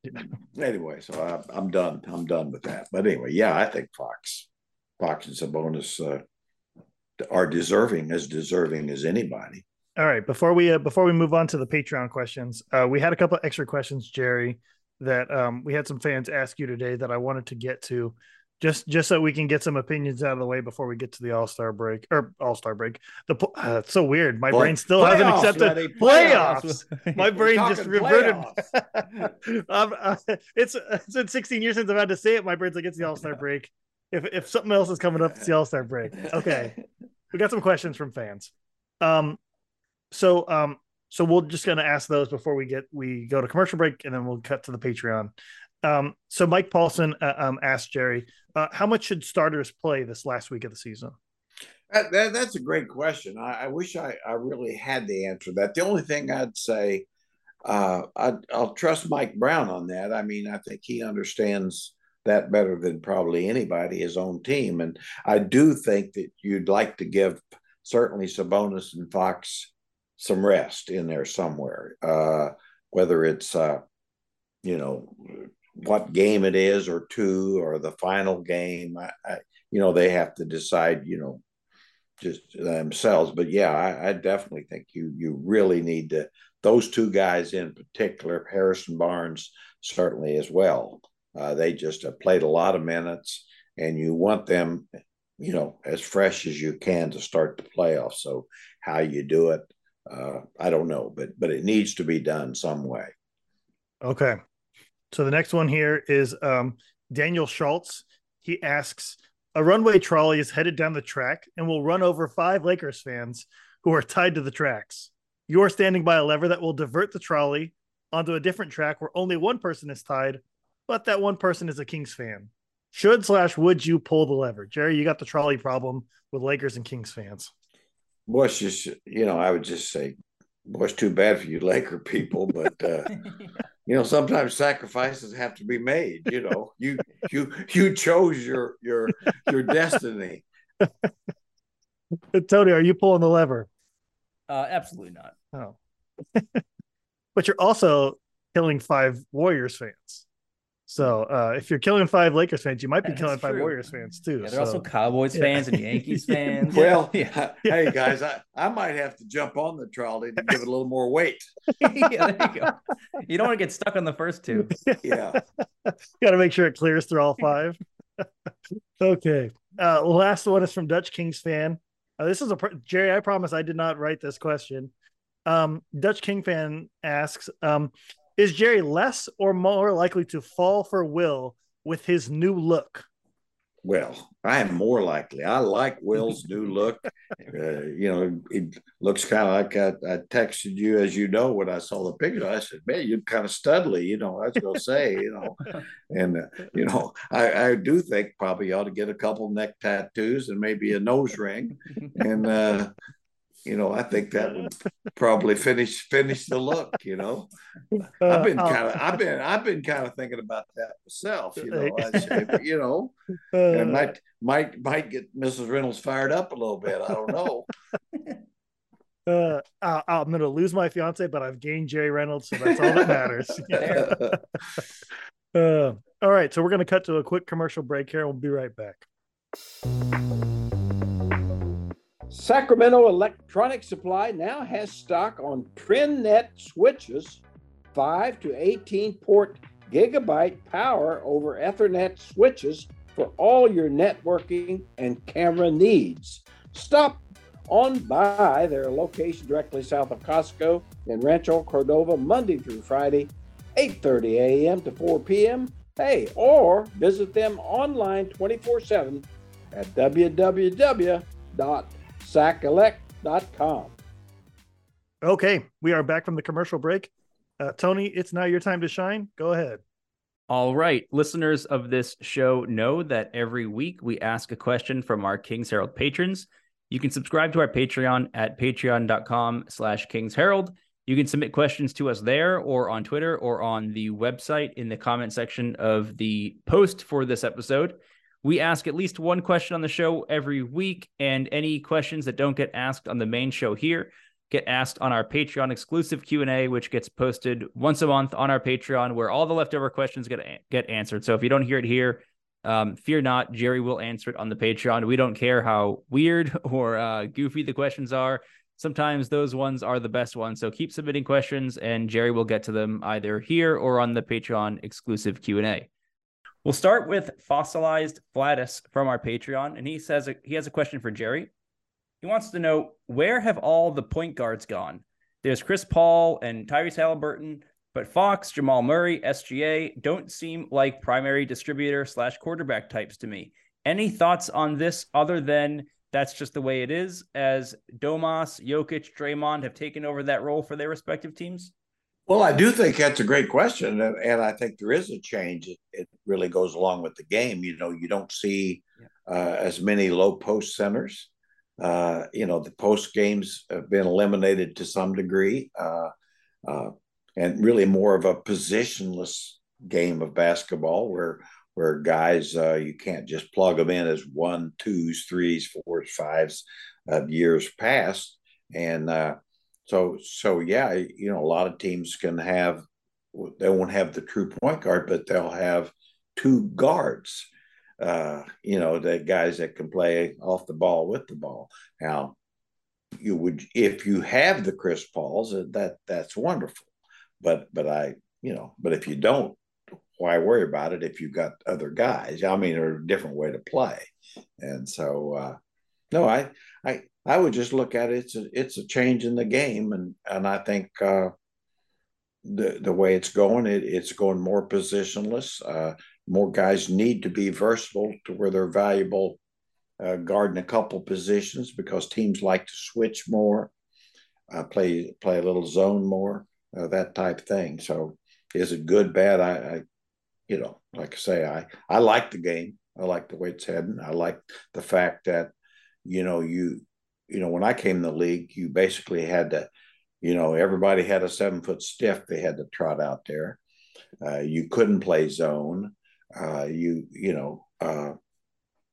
it. Anyway, so I, am done. I'm done with that. But anyway, yeah, I think Fox, Fox and Sabonis uh, are deserving as deserving as anybody. All right, before we uh, before we move on to the Patreon questions, uh, we had a couple extra questions, Jerry, that um, we had some fans ask you today that I wanted to get to, just just so we can get some opinions out of the way before we get to the All Star break or All Star break. The uh, it's so weird. My brain still hasn't accepted playoffs. playoffs. My brain just reverted. uh, it's it's been 16 years since I've had to say it. My brain's like it's the All Star break. If if something else is coming up, it's the All Star break. Okay, we got some questions from fans. Um, so um so we're just going to ask those before we get we go to commercial break and then we'll cut to the patreon. Um so mike paulson uh, um asked jerry uh, how much should starters play this last week of the season? That, that, that's a great question. I, I, wish I, I really had the answer that. The only thing i'd say uh i i'll trust mike brown on that. I mean i think he understands that better than probably anybody his own team. And i do think that you'd like to give certainly sabonis and fox some rest in there somewhere. Uh, whether it's uh, you know what game it is or two or the final game, I, I, you know they have to decide. You know just themselves. But yeah, I, I, definitely think you you really need to those two guys in particular, Harrison Barnes certainly as well. Uh, they just have played a lot of minutes, and you want them, you know, as fresh as you can to start the playoffs. So how you do it, uh, I don't know, but but it needs to be done some way. Okay. So the next one here is um, Daniel Schultz. He asks, a runway trolley is headed down the track and will run over five Lakers fans who are tied to the tracks. You are standing by a lever that will divert the trolley onto a different track where only one person is tied, but that one person is a Kings fan. Should slash would you pull the lever? Jerry, you got the trolley problem with Lakers and Kings fans. Boy, just you know, I would just say, boy, it's too bad for you Laker people, but uh, you know, sometimes sacrifices have to be made. You know, you you you chose your your your destiny. Tony, are you pulling the lever? Uh, absolutely not. Oh, but you're also killing five Warriors fans. So uh, if you're killing five Lakers fans, you might be killing five Warriors fans too. Yeah, they're so. also Cowboys yeah. fans and Yankees fans. well, yeah. hey guys, I, I might have to jump on the trolley to give it a little more weight. yeah, there you go. You don't want to get stuck on the first two. Yeah, got to make sure it clears through all five. okay, uh, last one is from Dutch Kings fan. Uh, this is a Jerry. I promise I did not write this question. Um, Dutch King fan asks, um, is Jerry less or more likely to fall for Will with his new look? Well, I am more likely. I like Will's new look. Uh, you know, it looks kind of like I, I, texted you, as you know, when I saw the picture. I said, "Man, you're kind of studly." You know, I was going to say, you know, and uh, you know, I, I do think probably ought to get a couple neck tattoos and maybe a nose ring, and uh, you know, I think that would probably finish finish the look. You know, uh, I've been kind of I've been I've been kind of thinking about that myself. You know, I you know, and might might might get Mrs. Reynolds fired up a little bit. I don't know. Uh, I, I'm going to lose my fiance, but I've gained Jerry Reynolds, so that's all that matters. uh, all right, so we're going to cut to a quick commercial break here. We'll be right back. Sacramento Electronic Supply now has stock on TrendNet switches, 5 to 18 port gigabyte power over Ethernet switches for all your networking and camera needs. Stop on by their location directly south of Costco in Rancho Cordova, Monday through Friday, 8:30 a.m. to 4 p.m. Hey, or visit them online 24/7 at www.sacelec.com. Okay, we are back from the commercial break. Uh, Tony, it's now your time to shine. Go ahead. All right. Listeners of this show know that every week we ask a question from our Kings Herald patrons. You can subscribe to our Patreon at patreon.com slash Kings Herald. You can submit questions to us there or on Twitter or on the website in the comment section of the post for this episode. We ask at least one question on the show every week, and any questions that don't get asked on the main show here get asked on our Patreon exclusive Q&A which gets posted once a month on our Patreon where all the leftover questions get get answered. So if you don't hear it here, um, fear not, Jerry will answer it on the Patreon. We don't care how weird or uh, goofy the questions are. Sometimes those ones are the best ones. So keep submitting questions and Jerry will get to them either here or on the Patreon exclusive Q&A. We'll start with fossilized Flatus from our Patreon and he says he has a question for Jerry. He wants to know where have all the point guards gone? There's Chris Paul and Tyrese Haliburton, but Fox, Jamal Murray, SGA don't seem like primary distributor slash quarterback types to me. Any thoughts on this other than that's just the way it is, as Domas, Jokic, Draymond have taken over that role for their respective teams? Well, I do think that's a great question, and I think there is a change. It, really goes along with the game. You know, you don't see uh, as many low post centers. Uh, you know, the post games have been eliminated to some degree, uh, uh, and really more of a positionless game of basketball where where guys uh, you can't just plug them in as one, twos, threes, fours, fives of years past, and uh, so so yeah, you know, a lot of teams can have they won't have the true point guard, but they'll have two guards uh, you know, the guys that can play off the ball with the ball. Now, you would if you have the Chris Pauls, uh, that that's wonderful. But but I, you know, but if you don't, why worry about it if you've got other guys? I mean, or a different way to play. And so, uh, no, I I I would just look at it. It's a it's a change in the game, and and I think. Uh, the the way it's going, it, it's going more positionless. Uh, more guys need to be versatile to where they're valuable uh, guarding a couple positions because teams like to switch more, uh, play play a little zone more, uh, that type thing. So, is it good, bad? I, I, you know, like I say, I I like the game. I like the way it's heading. I like the fact that, you know, you, you know, when I came in the league, you basically had to, you know, everybody had a seven foot stiff they had to trot out there. Uh, you couldn't play zone uh, you you know, uh,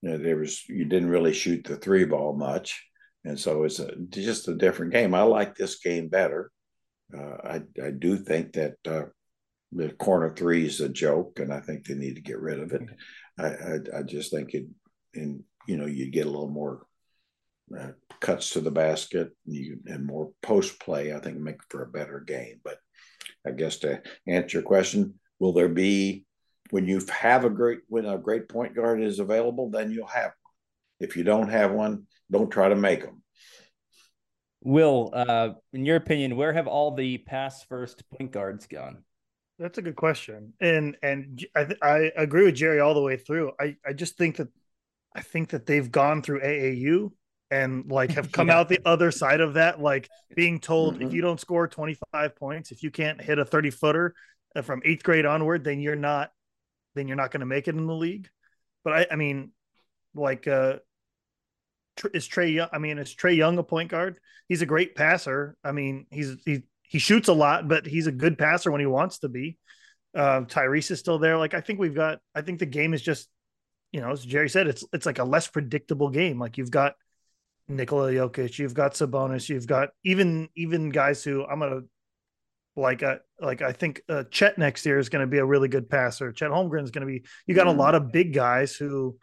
you know there was you didn't really shoot the three ball much, and so it's a, just a different game. I like this game better. Uh, I I do think that uh, the corner three is a joke, and I think they need to get rid of it. I I, I just think it, and you know, you get a little more uh, cuts to the basket and, you, and more post play. I think make for a better game. But I guess to answer your question, will there be when you have a great when a great point guard is available, then you'll have one. If you don't have one, don't try to make them. Will, uh, in your opinion, where have all the pass first point guards gone? That's a good question, and and I I agree with Jerry all the way through. I I just think that I think that they've gone through AAU and like have come yeah. out the other side of that, like being told mm-hmm. if you don't score 25 points, if you can't hit a 30 footer uh, from eighth grade onward, then you're not then you're not going to make it in the league. But I, I mean, like, uh, is Trae Young? I mean, is Trae Young a point guard? He's a great passer. I mean, he's he he shoots a lot, but he's a good passer when he wants to be. Uh, Tyrese is still there. Like, I think we've got. I think the game is just, you know, as Jerry said, it's it's like a less predictable game. Like you've got Nikola Jokic, you've got Sabonis, you've got even even guys who I'm gonna like uh, like I think uh, Chet next year is going to be a really good passer. Chet Holmgren is going to be. You got a lot of big guys who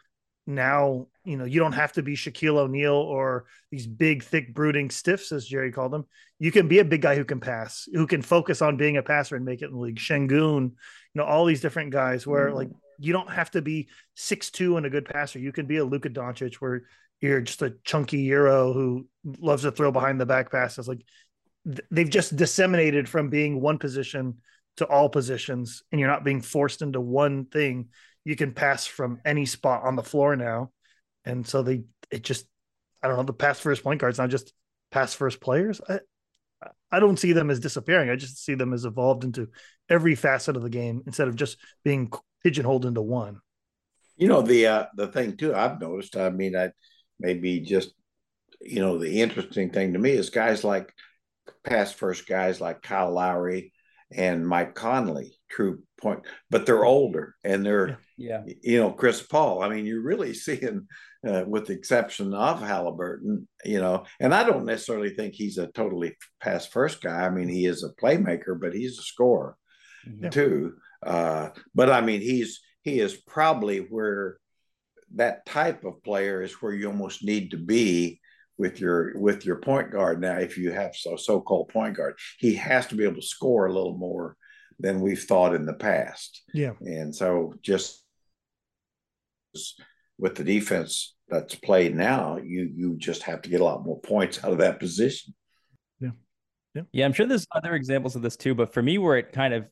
now you know you don't have to be Shaquille O'Neal or these big, thick, brooding stiffs as Jerry called them. You can be a big guy who can pass, who can focus on being a passer and make it in the league. Sengun, you know, all these different guys where mm like you don't have to be six two and a good passer. You can be a Luka Doncic where you're just a chunky Euro who loves to throw behind the back passes. Like they've just disseminated from being one position to all positions, and you're not being forced into one thing. You can pass from any spot on the floor now, and so they it just I don't know the pass first point guards not just pass first players. I, I don't see them as disappearing. I just see them as evolved into every facet of the game instead of just being pigeonholed into one. You know the uh, the thing too. I've noticed. I mean, I maybe just you know the interesting thing to me is guys like past first guys like Kyle Lowry and Mike Conley, true point, but they're older and they're yeah, you know Chris Paul. I mean, you're really seeing, uh, with the exception of Haliburton, you know, and I don't necessarily think he's a totally pass first guy. I mean, he is a playmaker, but he's a scorer mm-hmm. too. Uh, but I mean, he's he is probably where that type of player is where you almost need to be with your with your point guard. Now if you have so so-called point guard he has to be able to score a little more than we've thought in the past. Yeah. And so just with the defense that's played now you you just have to get a lot more points out of that position. Yeah. Yeah. Yeah i'm sure there's other examples of this too but for me where it kind of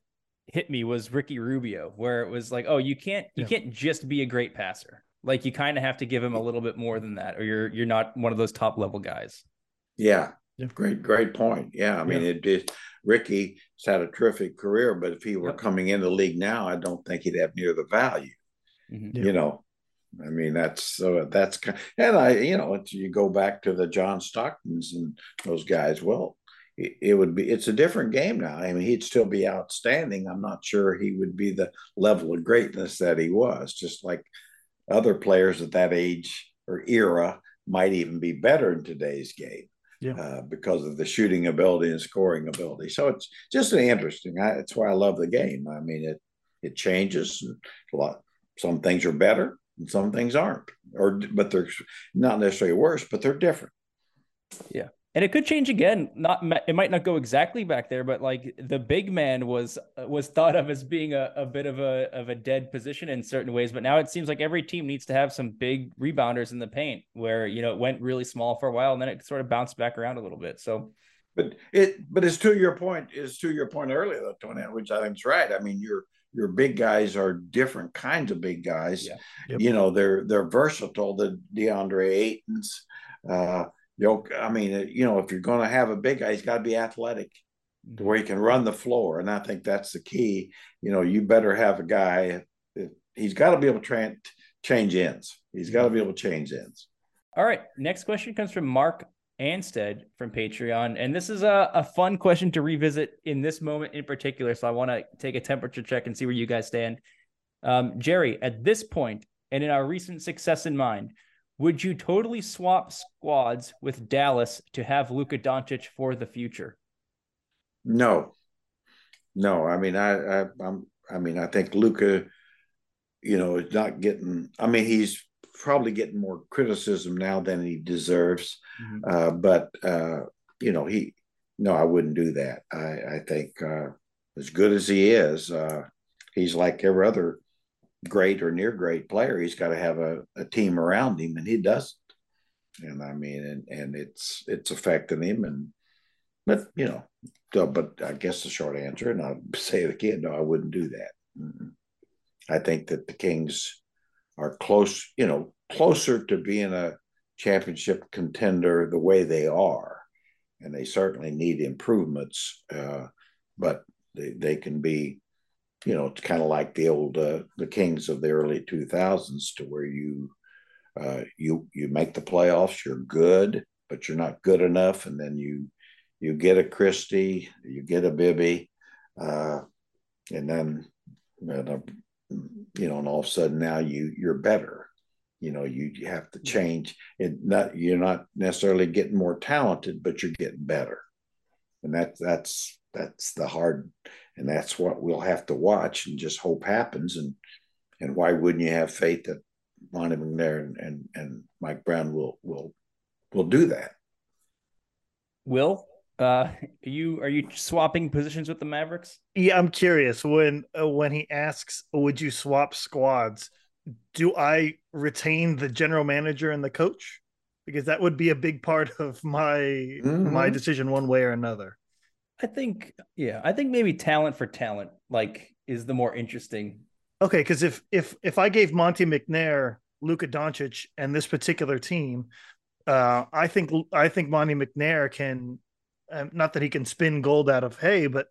hit me was ricky rubio where it was like oh you can't you yeah. can't just be a great passer like you kind of have to give him a little bit more than that, or you're you're not one of those top level guys. Yeah, yeah. great great point. Yeah, I mean yeah. it, it. Ricky's had a terrific career, but if he were yep. coming into the league now, I don't think he'd have near the value. Mm-hmm. You know, I mean that's so that's and I you know you go back to the John Stocktons and those guys. Well, it, it would be it's a different game now. I mean, he'd still be outstanding. I'm not sure he would be the level of greatness that he was. Just like other players at that age or era might even be better in today's game yeah. uh, because of the shooting ability and scoring ability. So it's just an interesting. I, that's why I love the game. I mean, it it changes. A lot. Some things are better and some things aren't, or but they're not necessarily worse, but they're different. Yeah and it could change again. Not it might not go exactly back there, but like the big man was was thought of as being a, a bit of a of a dead position in certain ways. But now it seems like every team needs to have some big rebounders in the paint, where you know it went really small for a while and then it sort of bounced back around a little bit. So, but it but it's to your point is to your point earlier though, Tony, which I think is right. I mean, your your big guys are different kinds of big guys. Yeah. Yep. You know, they're they're versatile. The DeAndre Aytons. Uh, know, I mean, uh, you know, if you're going to have a big guy, he's got to be athletic to where he can run the floor. And I think that's the key. You know, you better have a guy, uh, he's got to be able to tra- change ends. He's got to be mm-hmm. able to change ends. All right. Next question comes from Mark Anstead from Patreon. And this is a, a fun question to revisit in this moment in particular. So I want to take a temperature check and see where you guys stand. Um, Jerry, at this point, and in our recent success in mind, would you totally swap squads with Dallas to have Luka Doncic for the future? No, no. I mean, I, I, I'm, I mean, I think Luka, you know, is not getting. I mean, he's probably getting more criticism now than he deserves. Mm-hmm. Uh, but uh, you know, he, no, I wouldn't do that. I, I think uh, as good as he is, uh, he's like every other great or near great player, he's got to have a, a team around him, and he doesn't. And I mean, and and it's it's affecting him, and but you know, but I guess the short answer, and I'll say it again, no, I wouldn't do that. I think that the Kings are close, you know, closer to being a championship contender the way they are, and they certainly need improvements, uh, but they they can be you know, it's kind of like the old uh, the Kings of the early 2000s, to where you uh, you you make the playoffs, you're good, but you're not good enough, and then you you get a Christie, you get a Bibby, uh, and then you know, and all of a sudden now you you're better. You know, you, you have to change. It not you're not necessarily getting more talented, but you're getting better, and that that's that's the hard and that's what we'll have to watch and just hope happens. And and why wouldn't you have faith that Monte McNair and, and, and Mike Brown will will will do that? Will Uh, are you are you swapping positions with the Mavericks? Yeah, I'm curious when uh, when he asks, "Would you swap squads?" Do I retain the general manager and the coach? Because that would be a big part of my mm-hmm. my decision, one way or another. I think, yeah, I think maybe talent for talent, like, is the more interesting. Okay, because if if if I gave Monte McNair, Luka Doncic, and this particular team, uh, I think I think Monte McNair can um, not that he can spin gold out of hay, but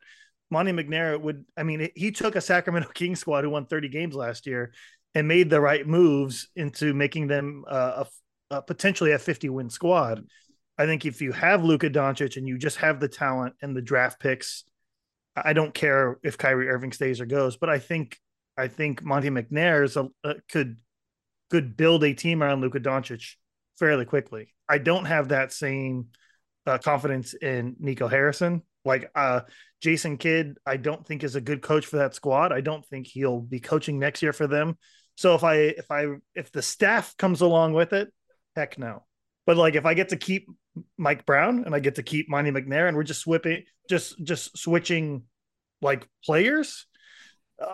Monte McNair would. I mean, he took a Sacramento Kings squad who won 30 games last year and made the right moves into making them uh, a, a, potentially a 50 win squad. I think if you have Luka Doncic and you just have the talent and the draft picks, I don't care if Kyrie Irving stays or goes, but I think I think Monte McNair is a, a could could build a team around Luka Doncic fairly quickly. I don't have that same uh, confidence in Nico Harrison. Like uh, Jason Kidd, I don't think is a good coach for that squad. I don't think he'll be coaching next year for them. So if I if I if the staff comes along with it, heck no. But like if I get to keep Mike Brown and I get to keep Monte McNair and we're just swapping just just switching like players, uh,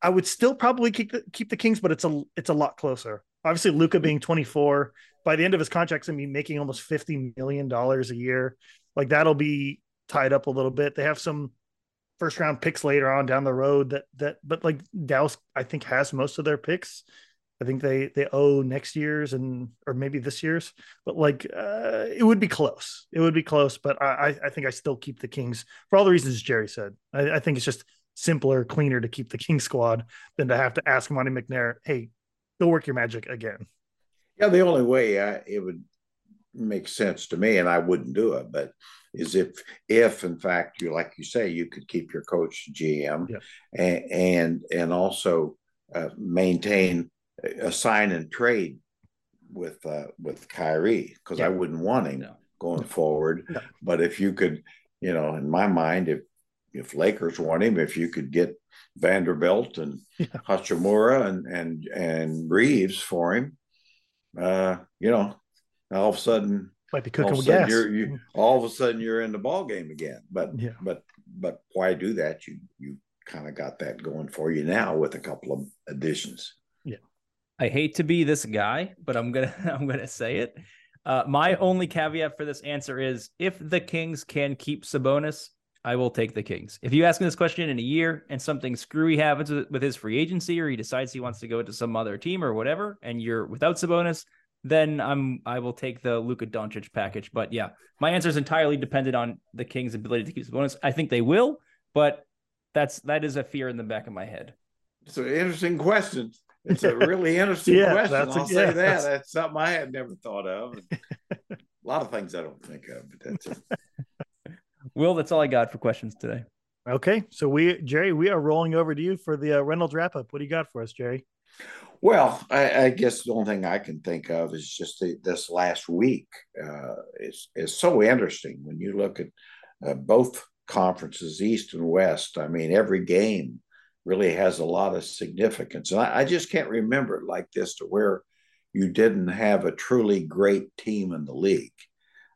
I would still probably keep the, keep the Kings, but it's a it's a lot closer. Obviously, Luka being 24, by the end of his contract, gonna be making almost 50 million dollars a year. Like that'll be tied up a little bit. They have some first round picks later on down the road that that but like Dallas I think has most of their picks. I think they they owe next year's and or maybe this year's, but like uh, it would be close. It would be close, but I I think I still keep the Kings for all the reasons Jerry said. I, I think it's just simpler, cleaner to keep the King squad than to have to ask Monte McNair, hey, go work your magic again. Yeah, the only way I, it would make sense to me, and I wouldn't do it, but is if if in fact you like you say you could keep your coach GM yeah. and, and and also uh, maintain a sign and trade with uh, with Kyrie because yeah. I wouldn't want him no. going no. forward. No. But if you could, you know, in my mind, if if Lakers want him, if you could get Vanderbilt and yeah. Hachimura and and and Reaves for him, uh, you know, all of a sudden might be cooking with gas. You're, you, all of a sudden you're in the ball game again. But yeah. but but why do that? You you kind of got that going for you now with a couple of additions. I hate to be this guy, but I'm gonna I'm gonna say it. Uh, my only caveat for this answer is if the Kings can keep Sabonis, I will take the Kings. If you ask me this question in a year and something screwy happens with, his free agency or he decides he wants to go to some other team or whatever, and you're without Sabonis, then I'm I will take the Luka Doncic package. But yeah, my answer is entirely dependent on the Kings' ability to keep Sabonis. I think they will, but that's that is a fear in the back of my head. An interesting question. It's a really interesting yeah, question. I'll a, say yeah, that. That's... that's... something I had never thought of. a lot of things I don't think of, but that's it. Will, that's all I got for questions today. Okay, so we Jerry, we are rolling over to you for the uh, Reynolds wrap up. What do you got for us, Jerry? Well, I, I, guess the only thing I can think of is just the, this last week uh, is is so interesting when you look at uh, both conferences, East and West. I mean, every game really has a lot of significance, and I, I just can't remember it like this to where you didn't have a truly great team in the league.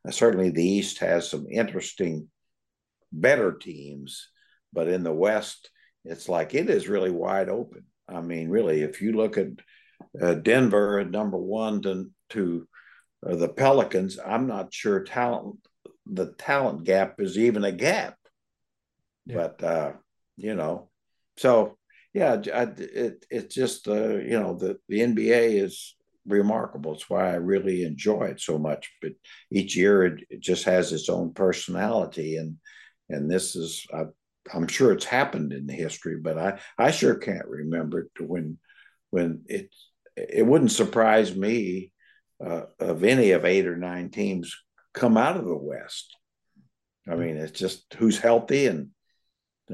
Uh, certainly, the East has some interesting, better teams, but in the West, it's like it is really wide open. I mean, really, if you look at uh, Denver at number one to, to uh, the Pelicans, I'm not sure talent the talent gap is even a gap. Yeah. But uh, you know, so yeah, I, it it's just uh, you know the the NBA is remarkable. It's why I really enjoy it so much. But each year it, it just has its own personality, and and this is I I'm sure it's happened in the history, but I, I sure can't remember it when when it it wouldn't surprise me uh, of any of eight or nine teams come out of the West. I mean, it's just who's healthy and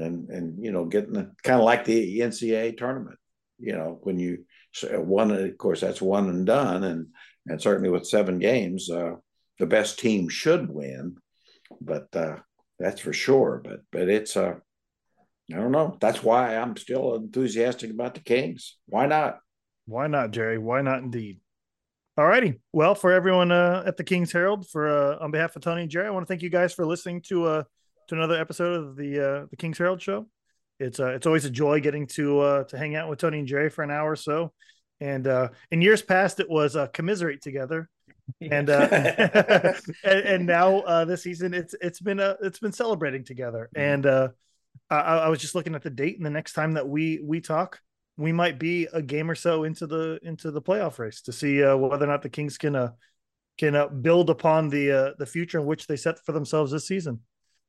and and you know getting the kind of like the NCAA tournament. You know, when you one, of course, that's one and done, and and certainly with seven games, uh, the best team should win. But uh, that's for sure. But but it's uh, I don't know. That's why I'm still enthusiastic about the Kings. Why not? Why not, Jerry? Why not indeed? All righty. Well, for everyone uh, at the King's Herald, for uh, on behalf of Tony and Jerry, I want to thank you guys for listening to uh, to another episode of the uh, the King's Herald show. It's uh, it's always a joy getting to uh, to hang out with Tony and Jerry for an hour or so. And uh, in years past, it was uh, commiserate together, and uh, and, and now uh, this season it's it's been uh, it's been celebrating together. And uh, I, I was just looking at the date, and the next time that we we talk, we might be a game or so into the into the playoff race to see uh, whether or not the Kings can uh, can uh, build upon the uh, the future in which they set for themselves this season.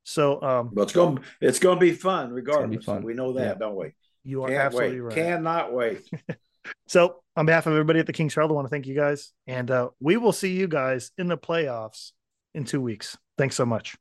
So, um, But it's going it's going to be fun regardless. fun. We know that, Yeah. don't we? you are Can't absolutely wait. right. Cannot wait. So, on behalf of everybody at the Kings Herald, I want to thank you guys, and uh, we will see you guys in the playoffs in two weeks. Thanks so much.